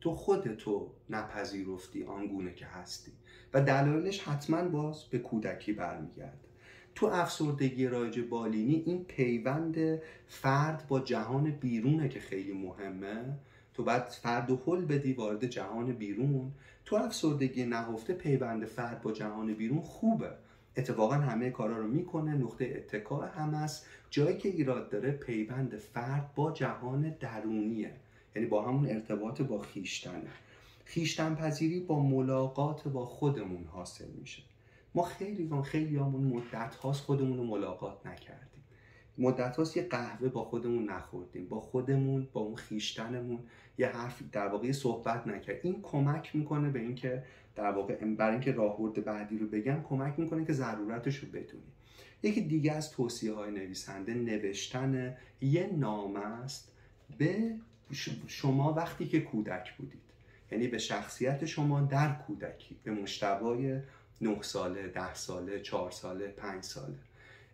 تو خودتو نپذیرفتی آنگونه که هستی. و دلایلش حتما باز به کودکی برمیگرده. تو افسردگی رایج بالینی این پیوند فرد با جهان بیرونه که خیلی مهمه. تو بعد فرد و حل بدی وارد جهان بیرون. تو افسردگی نهفته پیوند فرد با جهان بیرون خوبه. اتفاقا همه کارا رو می‌کنه نقطه اتکا هم است. جایی که ایراد داره پیوند فرد با جهان درونیه. یعنی با همون ارتباط با خیشتنه خیشتن. پذیری با ملاقات با خودمون حاصل میشه. ما خیلی خیلی همون مدت هاست خودمون رو ملاقات نکردیم. مدت هاست یه قهوه با خودمون نخوردیم. با خودمون با اون خیشتنمون یه حرف در واقع صحبت نکرد. این کمک می‌کنه به اینکه در واقع برای اینکه راهبرد بعدی رو بگم کمک می‌کنه که ضرورتش رو بدونیم. یکی دیگه از توصیه های نویسنده نوشتن یه نام است به شما وقتی که کودک بودید یعنی به شخصیت شما در کودکی به مشتبای 9 ساله، 10 ساله، 4 ساله، 5 ساله.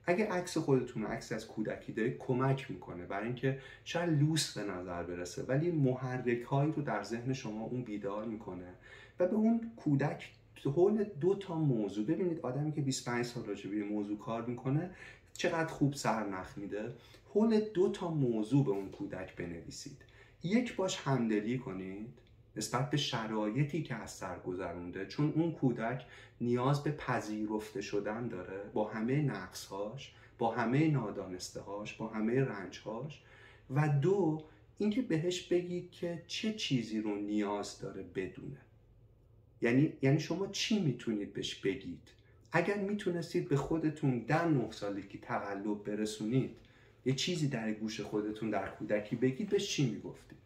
اگه عکس خودتون عکس از کودکی دارید کمک می‌کنه. برای اینکه شاید لوس به نظر برسه ولی محرک هایی رو در ذهن شما اون بیدار می‌کنه و به اون کودک حول دو تا موضوع. ببینید آدمی که 25 سال راجع به موضوع کار می‌کنه چقدر خوب سرنخ میده. حول دو تا موضوع به اون کودک بنویسید. یک باش همدلی کنید نسبت به شرایطی که از سر گذرونده چون اون کودک نیاز به پذیرفته شدن داره با همه نقصهاش با همه نادانستهاش با همه رنجهاش. و دو اینکه بهش بگید که چه چیزی رو نیاز داره بدونه. یعنی یعنی شما چی می‌تونید بهش بگید؟ اگر می‌تونستید به خودتون در نه سالگی تقلب برسونید یه چیزی در گوش خودتون در کودکی بگید به چی می‌گفتید؟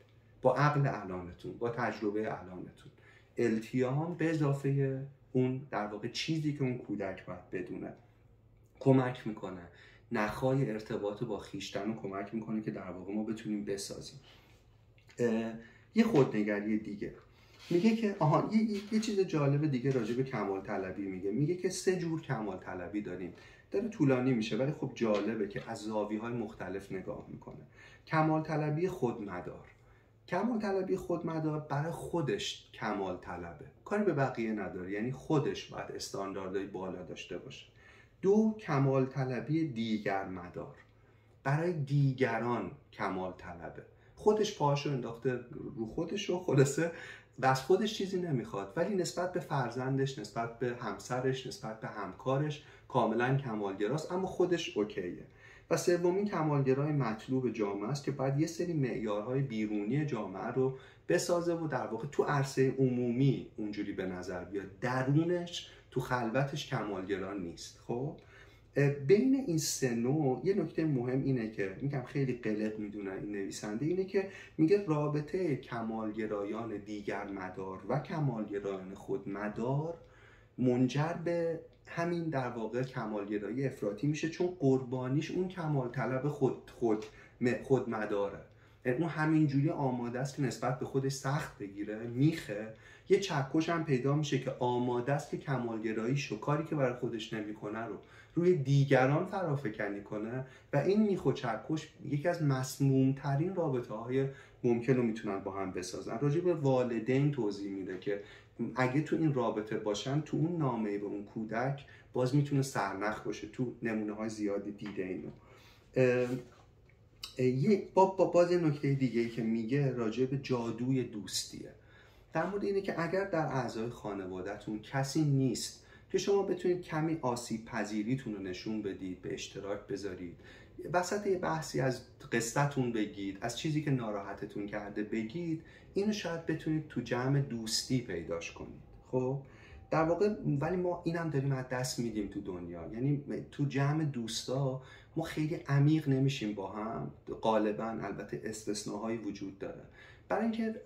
با عقل الانتون با تجربه الانتون التیام به اضافه اون در واقع چیزی که اون کودک باید بدونه. کمک می‌کنه. نخای ارتباط با خیشتن رو کمک می‌کنه که در واقع ما بتونیم بسازیم. یه خودنگری دیگه. میگه که آها یه, یه چیز جالب دیگه راجع به کمال طلبی میگه. میگه که سه جور کمال طلبی داریم. داره طولانی میشه ولی خب جالبه که از زاوی های مختلف نگاه می‌کنه. کمال طلبی خودمدار. کمال طلبی خودمدار برای خودش کمال طلبه کاری به بقیه نداره یعنی خودش باید استانداردهای بالا داشته باشه. دو کمال طلبی دیگر مدار برای دیگران کمال طلبه خودش پاهاشو انداخته رو خودش رو خلاصه از خودش چیزی نمی‌خواد. ولی نسبت به فرزندش نسبت به همسرش نسبت به همکارش کاملا کمالگراست اما خودش اوکیه. و سومین کمالگرای مطلوب جامعه است که باید یه سری معیارهای بیرونی جامعه رو بسازه و در واقع تو عرصه عمومی اونجوری به نظر بیاد. درونش تو خلوتش کمالگرا نیست. خب؟ بین این سه نوع یه نکته مهم اینه که میگم خیلی قلق می‌دونن این نویسنده اینه که میگه رابطه کمالگرایان دیگر مدار و کمالگرایان خود مدار منجر به همین در واقع کمالگرایی افراطی میشه چون قربانیش اون کمال طلب خود خود خود مداره یعنی اون همینجوری آماده است که نسبت به خودش سخت بگیره میخه. یه چکش هم پیدا میشه که آماده است که کمالگرایی شو کاری که برای خودش نمی‌کنه رو روی دیگران فرافکنی کنه و این میخ و چکش یکی از مسموم ترین رابطه های ممکن رو می‌تونن با هم بسازن. راجع به والدین توضیح میده که اگه تو این رابطه باشن تو اون نامه به اون کودک باز می‌تونه سرنخ باشه تو نمونه های زیادی دیده اینو. یه با, باز یه نکته دیگه که میگه راجع به جادوی دوستیه. در مورد اینه که اگر در اعضای خانوادهتون کسی نیست که شما بتونید کمی آسیب پذیریتون رو نشون بدید به اشتراک بذارید وسط یه بحثی از قصتتون بگید از چیزی که ناراحتتون کرده بگید اینو شاید بتونید تو جمع دوستی پیداش کنید. خب؟ در واقع ولی ما اینم داریم از دست میدیم تو دنیا. یعنی تو جمع دوستا ما خیلی عمیق نمیشیم با هم. غالبا البته استثناهایی وجود داره. برای اینکه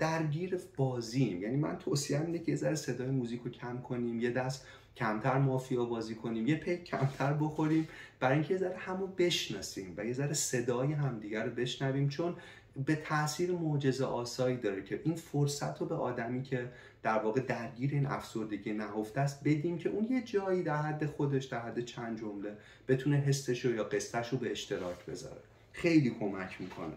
درگیر بازیم. یعنی من توصیه اینه که یه ذره صدای موزیک رو کم کنیم یه دست کمتر مافیا بازی کنیم یه پیک کمتر بخوریم. برای اینکه یه ذره همو بشناسیم و یه ذره صدای همدیگر رو بشنویم چون به تاثیر معجزه آسایی داره که این فرصت رو به آدمی که در واقع درگیر این افسردگی نهفته است بدیم که اون یه جایی در حد خودش در حد چند جمله بتونه حسش یا قصتش رو به اشتراک بذاره. خیلی کمک می‌کنه.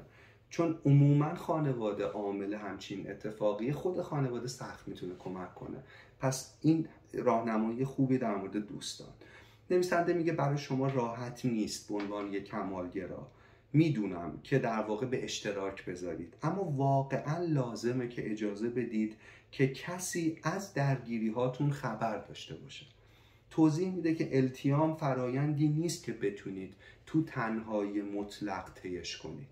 چون عموما خانواده عامل همچین اتفاقی خود خانواده سخت می‌تونه کمک کنه. پس این راهنمایی خوبی در مورد دوستان. نویسنده میگه برای شما راحت نیست به عنوان یک کمالگرا. می‌دونم که در واقع به اشتراک بذارید اما واقعا لازمه که اجازه بدید که کسی از درگیری هاتون خبر داشته باشه. توضیح میده که التیام فرایندی نیست که بتونید تو تنهایی مطلق تیش کنید.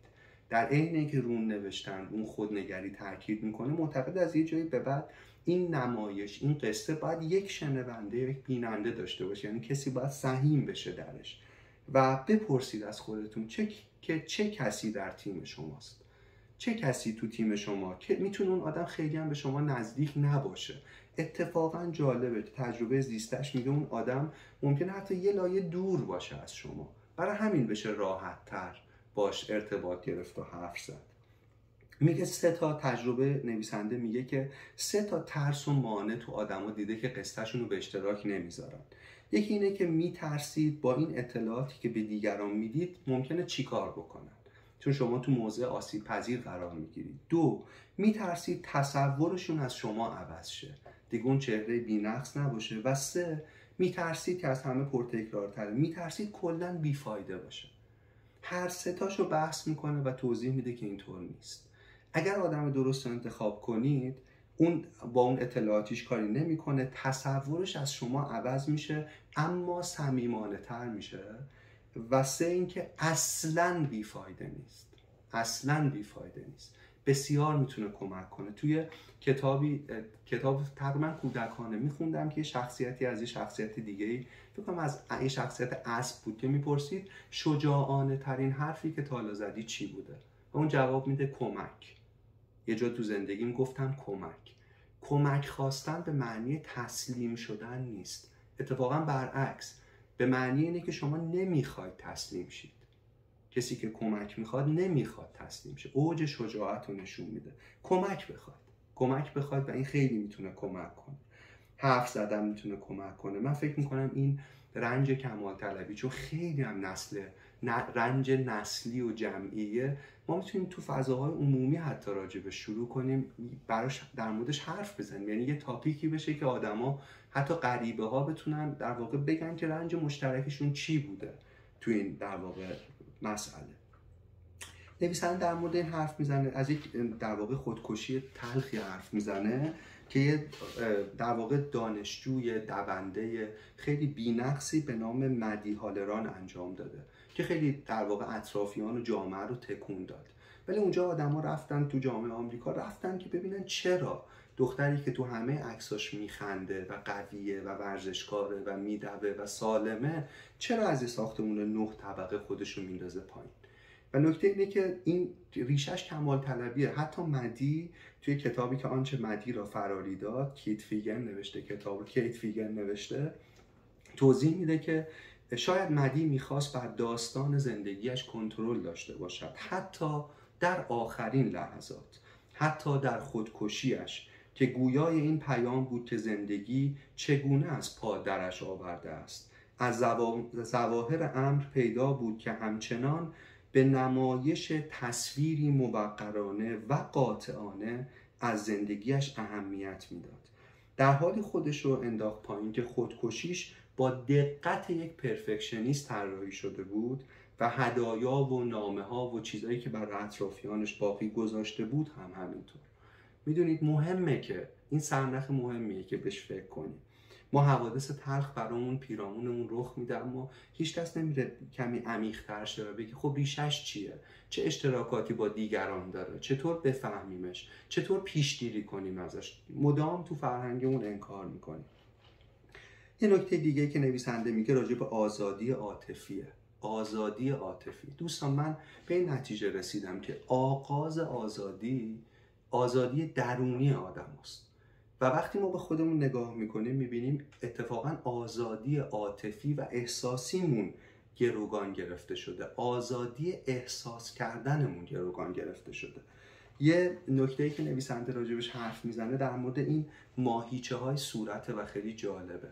در عین که رون نوشتن اون خودنگری تاکید می‌کنه معتقد از یه جایی به بعد این نمایش این قصه باید یک شنونده یک بیننده داشته باشه. یعنی کسی باید سهیم بشه درش. و بپرسید از خودتون چه که چه کسی در تیم شماست. چه کسی تو تیم شما که می‌تونه اون آدم خیلی هم به شما نزدیک نباشه. اتفاقا جالبه تجربه زیستش میگه اون آدم ممکنه حتی یه لایه دور باشه از شما. برای همین بشه راحت تر باش ارتباط گرفت و حرف زد. میگه سه تا تجربه نویسنده میگه که سه تا ترس و مانع تو آدما دیده که قصهشون رو به اشتراک نمی‌ذارن. یکی اینه که میترسید با این اطلاعاتی که به دیگران می‌دید ممکنه چیکار بکنن؟ چون شما تو موضع آسیب پذیر قرار می‌گیرید. دو میترسید تصورشون از شما عوض شه. دیگه اون چهره بینقص نباشه. و سه میترسید که از همه پرتکرارتره. میترسید کلا بیفایده باشه. هر ستاشو بحث می‌کنه و توضیح میده که اینطور نیست. اگر آدم درست انتخاب کنید اون با اون اطلاعاتیش کاری نمی‌کنه تصورش از شما عوض میشه اما صمیمانه تر میشه و سه اینکه اصلا بیفایده نیست. اصلا بیفایده نیست. بسیار می‌تونه کمک کنه. توی کتابی کتاب تقریبا کودکانه میخوندم که شخصیتی از یه شخصیت دیگه ای فکر از یه شخصیت اسب بود که می‌پرسید شجاعانه ترین حرفی که تالا زدی چی بوده؟ و اون جواب میده کمک. یه جا تو زندگیم گفتم کمک. کمک خواستن به معنی تسلیم شدن نیست. اتفاقا برعکس. به معنی اینه که شما نمی‌خواید تسلیم شید. کسی که کمک می‌خواد نمی‌خواد تسلیم شه. اوج شجاعت رو نشون میده. کمک بخواد کمک بخواد و این خیلی می‌تونه کمک کنه. حرف زدن می‌تونه کمک کنه. من فکر می‌کنم این رنج کمال طلبی چون خیلی هم نسل رنج نسلی و جمعیه. ما می‌تونیم تو فضاهای عمومی حتی راجع شروع کنیم براش در موردش حرف بزنیم. یعنی یه تاپیکی بشه که آدما حتی غریبه ها بتونن در واقع بگن که رنج مشترکشون چی بوده تو این در واقع مسئله. نویسنده در مورد این حرف می‌زنه از یک در واقع خودکشی تلخی حرف می‌زنه که یه در واقع دانشجوی دونده خیلی بینقصی به نام مدی هالران انجام داده. که خیلی در واقع اطرافیان و جامعه رو تکون داد. ولی اونجا آدما رفتن تو جامعه آمریکا رفتن که ببینن چرا دختری که تو همه عکساش میخنده و قویه و ورزشکاره و میدوه و سالمه چرا از ساختمون نه طبقه خودش رو میندازه پایین؟ و نکته اینه که این ریشش کمال طلبیه حتی مدی توی کتابی که آنچه مدی را فراری داد کیت فیگن نوشته کتاب کیت فیگن نوشته توضیح میده که شاید مدی می‌خواست بر داستان زندگیش کنترل داشته باشد. حتی در آخرین لحظات حتی در خودکشیش که گویای این پیام بود که زندگی چگونه از پا درش آورده است. از زواهر امر پیدا بود که همچنان به نمایش تصویری موقرانه و قاطعانه از زندگیش اهمیت می‌داد. در حالی خودش رو انداخت پایین که خودکشیش با دقت یک پرفکشنیست طراحی شده بود و هدایا و نامه ها و چیزهایی که برای اطرافیانش باقی گذاشته بود هم همینطور. می‌دونید مهمه که این سرنخ مهمیه که بهش فکر کنید ما حوادث تلخ برامون پیرامونمون رخ میده اما هیچ کس نمیره کمی عمیق‌تر شه و بگی خب ریشش چیه؟ چه اشتراکاتی با دیگران داره؟ چطور بفهمیمش؟ چطور پیش گیری کنیم ازش؟ مدام تو فرهنگمون انکار می‌کنیم. یه نکته دیگه که نویسنده میگه راجع به آزادی عاطفیه آزادی عاطفی. دوستان من به این نتیجه رسیدم که آغاز آزادی آزادی درونی آدم است. و وقتی ما به خودمون نگاه می‌کنیم می‌بینیم اتفاقا آزادی عاطفی و احساسیمون گروگان گرفته شده. آزادی احساس کردنمون گروگان گرفته شده. یه نکته ای که نویسنده راجبش حرف می‌زنه در مورد این ماهیچه های صورت و خیلی جالبه.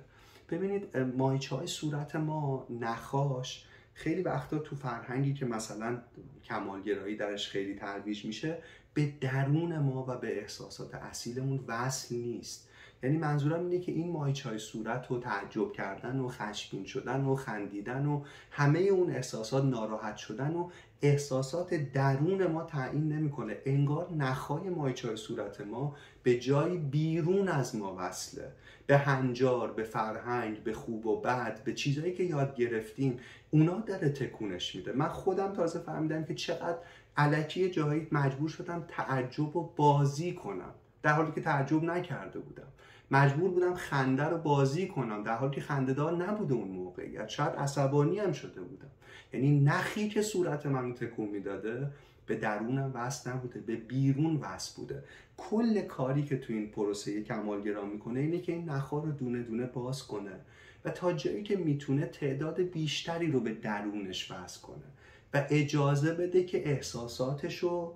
ببینید ماهیچه های صورت ما نخاش خیلی وقتا تو فرهنگی که مثلا کمالگرایی درش خیلی ترویج میشه به درون ما و به احساسات اصیلمون وصل نیست. یعنی منظورم اینه که این ماهیچه های صورت و تعجب کردن و خشمگین شدن و خندیدن و همه اون احساسات ناراحت شدن و احساسات درون ما تعیین نمی‌کنه. انگار نخای ماهیچه های صورت ما به جای بیرون از ما وصله. به هنجار به فرهنگ به خوب و بد به چیزهایی که یاد گرفتیم اونا داره تکونش میده. من خودم تازه فهمیدم که چقدر علکی جایی مجبور شدم تعجب و بازی کنم. در حالی که تعجب نکرده بودم. مجبور بودم خنده رو بازی کنم. در حالی که خنده دار نبوده اون موقعیت. شاید عصبانی هم شده بودم. یعنی نخی که صورت من تکون می‌داده به درونم وصل نبوده به بیرون وصل بوده. کل کاری که تو این پروسه کمالگرا می‌کنه اینه که این نخا رو دونه دونه باز کنه و تا جایی که می‌تونه تعداد بیشتری رو به درونش وصل کنه و اجازه بده که احساساتش رو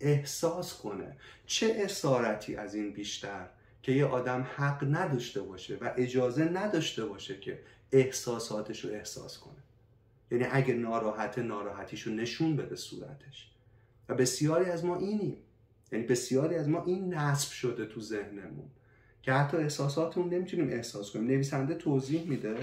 احساس کنه. چه اسارتی از این بیشتر که یه آدم حق نداشته باشه و اجازه نداشته باشه که احساساتش رو احساس کنه. یعنی اگه ناراحت ناراحتیش رو نشون بده صورتش. و بسیاری از ما اینیم. یعنی بسیاری از ما این نصب شده تو ذهنمون که حتی احساساتمون نمی‌تونیم احساس کنیم. نویسنده توضیح میده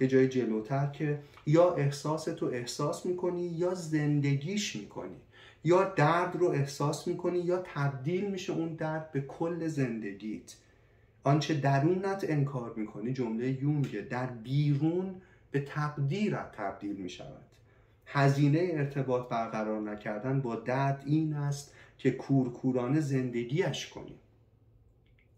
یه جای جلوتر که یا احساس تو احساس می‌کنی یا زندگیش می‌کنی. یا درد رو احساس می‌کنی یا تبدیل میشه اون درد به کل زندگیت. آنچه درونت انکار می‌کنی جمله یونگه. در بیرون به تقدیرت تبدیل می‌شود. هزینه ارتباط برقرار نکردن با درد این است که کورکورانه زندگیش کنی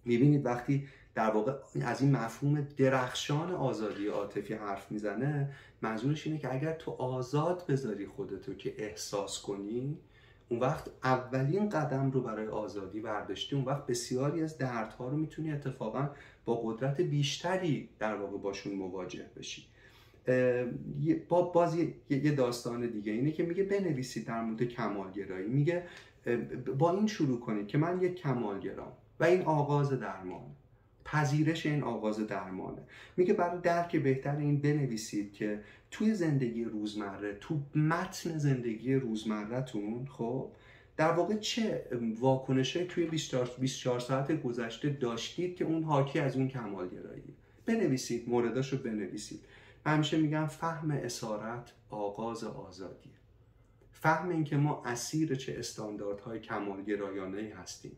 می‌بینید وقتی در واقع از این مفهوم درخشان آزادی عاطفی حرف می‌زنه منظورش اینه که اگر تو آزاد بذاری خودتو که احساس کنی اون وقت اولین قدم رو برای آزادی برداشتی اون وقت بسیاری از دردها رو می‌تونی اتفاقا با قدرت بیشتری در واقع باشون مواجه بشی. باز یه داستان دیگه. اینه که میگه بنویسید در مورد کمالگرایی. میگه با این شروع کنید که من یک کمالگرام و این آغاز درمان. پذیرش این آغاز درمانه. میگه برای درک بهتر این بنویسید که توی زندگی روزمره تو متن زندگی روزمرهتون خب در واقع چه واکنشه توی 24 ساعت گذشته داشتید که اون حاکی از اون کمالگرایی؟ بنویسید مورداشو بنویسید. همیشه میگم فهم اسارت آغاز آزادیه. فهم اینکه ما اسیر چه استانداردهای کمالگرایانه هستیم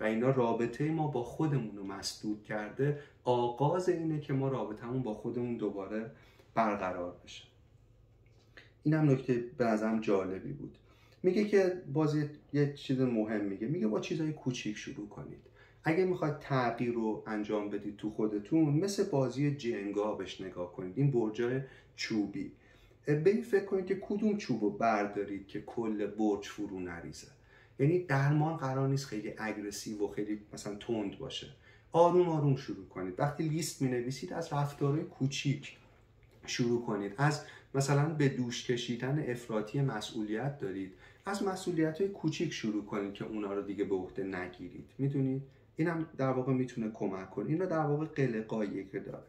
و اینا رابطه ما با خودمون رو مسدود کرده آغاز اینه که ما رابطهمون با خودمون دوباره برقرار بشه. این هم نکته به نظرم جالبی بود. میگه که باز یه چیز مهم میگه. میگه با چیزهای کوچیک شروع کنید. اگه می‌خواید تغییر رو انجام بدید تو خودتون مثل بازی جنگا بهش نگاه کنید. این برجای چوبی. به فکر کنید که کدوم چوب رو بردارید که کل برج فرو نریزه؟ یعنی درمان قرار نیست خیلی اگرسیو و خیلی مثلا تند باشه. آروم آروم شروع کنید. وقتی لیست می نویسید از رفتارهای کوچیک شروع کنید. از مثلا به دوش کشیدن افراطی مسئولیت دارید. از مسئولیت های کوچیک شروع کنید که اونا رو دیگه به عهده نگیرید. می‌دونید؟ این هم در واقع می‌تونه کمک کنه. این رو در واقع قلقایی که داره.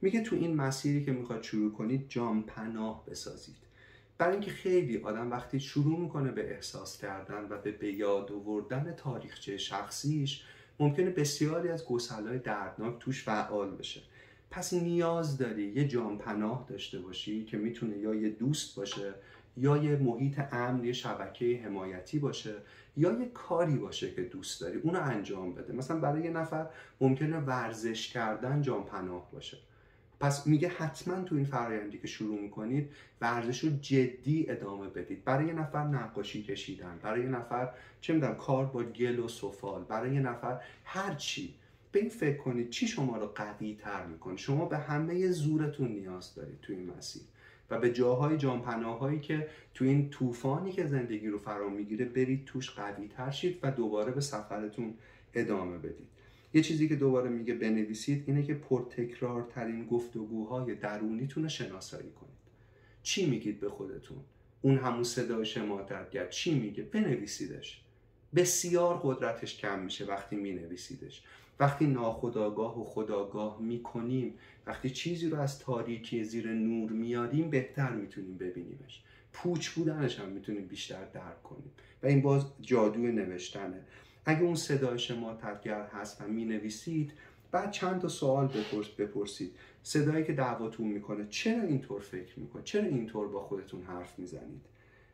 میگه تو این مسیری که می‌خواد شروع کنید جام پناه بسازید. برای اینکه خیلی آدم وقتی شروع می‌کنه به احساس کردن و به به یاد آوردن تاریخچه شخصیش ممکنه بسیاری از گسلای دردناک توش فعال بشه. پس نیاز داری یه جام پناه داشته باشی که می‌تونه یا یه دوست باشه یا یه محیط امن یه شبکه حمایتی باشه یا یه کاری باشه که دوست داری اونو انجام بده. مثلا برای یه نفر ممکنه ورزش کردن جان پناه باشه. پس میگه حتما تو این فرایندی که شروع می‌کنید ورزش رو جدی ادامه بدید. برای یه نفر نقاشی کشیدن برای یه نفر چه می‌دونم کار با گل و سفال برای یه نفر هر چی. به این فکر کنید چی شما رو قوی تر می‌کنه؟ شما به همه زورتون نیاز دارید تو این مسیر. و به جاهای جانپناهایی که تو این طوفانی که زندگی رو فرا می‌گیره برید توش قوی تر شید و دوباره به سفرتون ادامه بدید. یه چیزی که دوباره میگه بنویسید اینه که پرتکرارترین گفتگوهای درونیتون رو شناسایی کنید. چی میگید به خودتون؟ اون همون صدای شماتتگر چی میگه؟ بنویسیدش. بسیار قدرتش کم میشه وقتی مینویسیدش. وقتی ناخداگاه و خداگاه می‌کنیم وقتی چیزی رو از تاریکی زیر نور میاریم بهتر می‌تونیم ببینیمش. پوچ بودنش هم می‌تونیم بیشتر درک کنیم. و این باز جادوی نوشتنه. اگه اون صدای شما تدگر هست و می‌نویسید بعد چند تا سوال بپرس بپرسید. صدایی که دعواتون می‌کنه چرا اینطور فکر می‌کنه چرا اینطور با خودتون حرف می‌زنید؟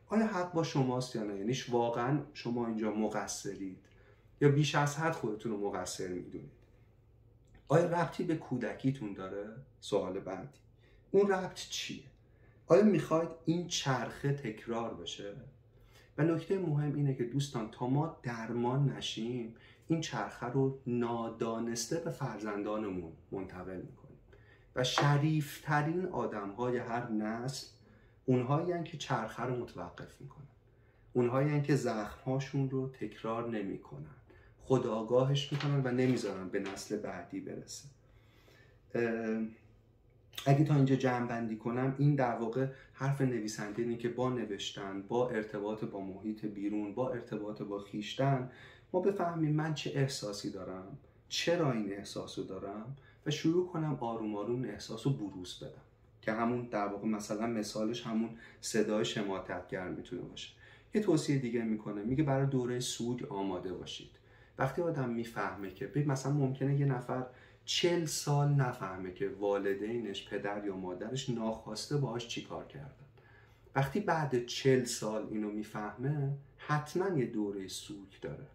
آیا حق با شماست یا نه؟ یعنی واقعا شما اینجا مقصرید. یا بیش از حد خودتون رو مقصر می‌دونید. آیا ربطی به کودکیتون داره؟ سوال بعدی. اون ربط چیه؟ آیا می‌خواید این چرخه تکرار بشه؟ و نکته مهم اینه که دوستان تا ما درمان نشیم این چرخه رو نادانسته به فرزندانمون منتقل می‌کنیم. و شریفترین آدم های هر نسل اونهایی که چرخه رو متوقف می‌کنن. اونهایی که زخمهاشون رو تکرار نمی‌کنن. خداگاهش می‌کنن و نمی‌ذارن به نسل بعدی برسه. اگه تا اینجا جمع بندی کنم این در واقع حرف نویسنده اینه که با نوشتن با ارتباط با محیط بیرون با ارتباط با خیشتن ما بفهمیم من چه احساسی دارم چرا این احساس رو دارم و شروع کنم آروم آروم احساس رو بروز بدم. که همون در واقع مثلا مثالش همون صدای شماتتگر می‌تونه باشه. یه توصیه دیگه می‌کنه میگه برای دوره سوگ آماده باشید. وقتی آدم می‌فهمه که مثلا ممکنه یه نفر چل سال نفهمه که والدینش پدر یا مادرش ناخواسته باهاش چیکار کردن. وقتی بعد چل سال اینو می‌فهمه حتما یه دوره سوگ داره.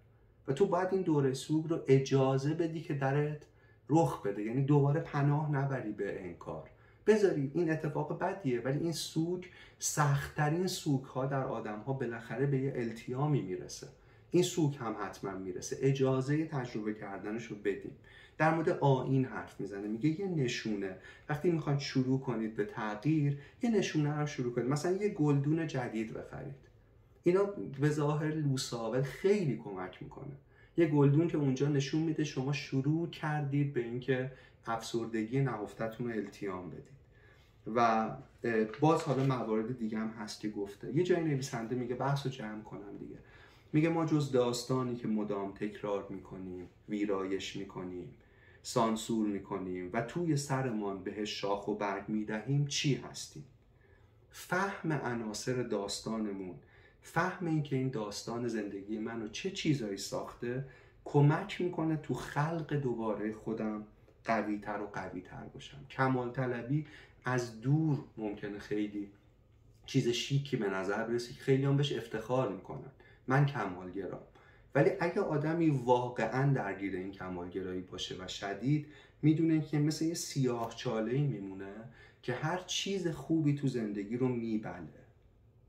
و تو باید این دوره سوگ رو اجازه بدی که درت رخ بده. یعنی دوباره پناه نبری به انکار بذاری این اتفاق بدیه ولی این سوگ سختترین سوگ ها در آدم ها بالاخره به یه التیامی می‌رسه. این سوگ هم حتما می‌رسه. اجازه تجربه کردنش رو بدیم در مورد آین حرف می‌زنه. میگه یه نشونه. وقتی می‌خواید شروع کنید به تغییر یه نشونه رو شروع کنید. مثلا یه گلدون جدید بخرید. اینا به ظاهر لوساول خیلی کمک می‌کنه. یه گلدون که اونجا نشون میده شما شروع کردید به اینکه افسردگی نهفتتون رو التیام بدید. و باز حالا موارد دیگه هم هست که گفته. یه جای نویسنده میگه بحث رو جمع کنم دیگه. میگه ما جز داستانی که مدام تکرار می‌کنیم ویرایش می‌کنیم سانسور می‌کنیم و توی سرمان بهش شاخ و برگ می‌دهیم چی هستیم؟ فهم عناصر داستانمون فهم اینکه این داستان زندگی منو چه چیزایی ساخته کمک می‌کنه تو خلق دوباره خودم قوی تر و قوی تر باشم. کمال طلبی از دور ممکنه خیلی چیز شیکی به نظر برسه که خیلی هم بهش افتخار می‌کنن. من کمالگرام. ولی اگه آدمی واقعا درگیر این کمالگرایی باشه و شدید می‌دونه که مثل یه سیاه چاله ای میمونه که هر چیز خوبی تو زندگی رو میبله.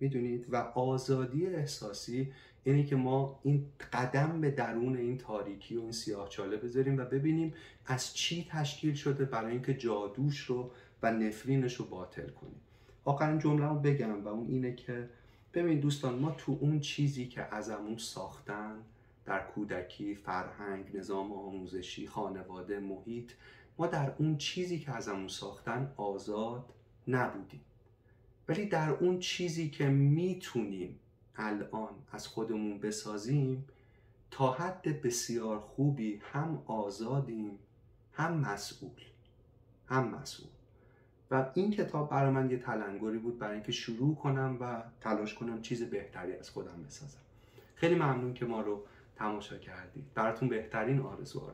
می‌دونید؟ و آزادی احساسی اینه که ما این قدم به درون این تاریکی و این سیاه چاله بذاریم و ببینیم از چی تشکیل شده برای اینکه جادوش رو و نفرینش رو باطل کنیم. آخرین جمله رو بگم و اون اینه که ببین دوستان ما تو اون چیزی که ازمون ساختن در کودکی، فرهنگ، نظام آموزشی، خانواده، محیط ما در اون چیزی که ازمون ساختن آزاد نبودیم. ولی در اون چیزی که می‌تونیم الان از خودمون بسازیم تا حد بسیار خوبی هم آزادیم هم مسئول. هم مسئول. و این کتاب برای من یه تلنگری بود برای اینکه شروع کنم و تلاش کنم چیز بهتری از خودم بسازم. خیلی ممنون که ما رو تماشا کردید. براتون بهترین آرزوها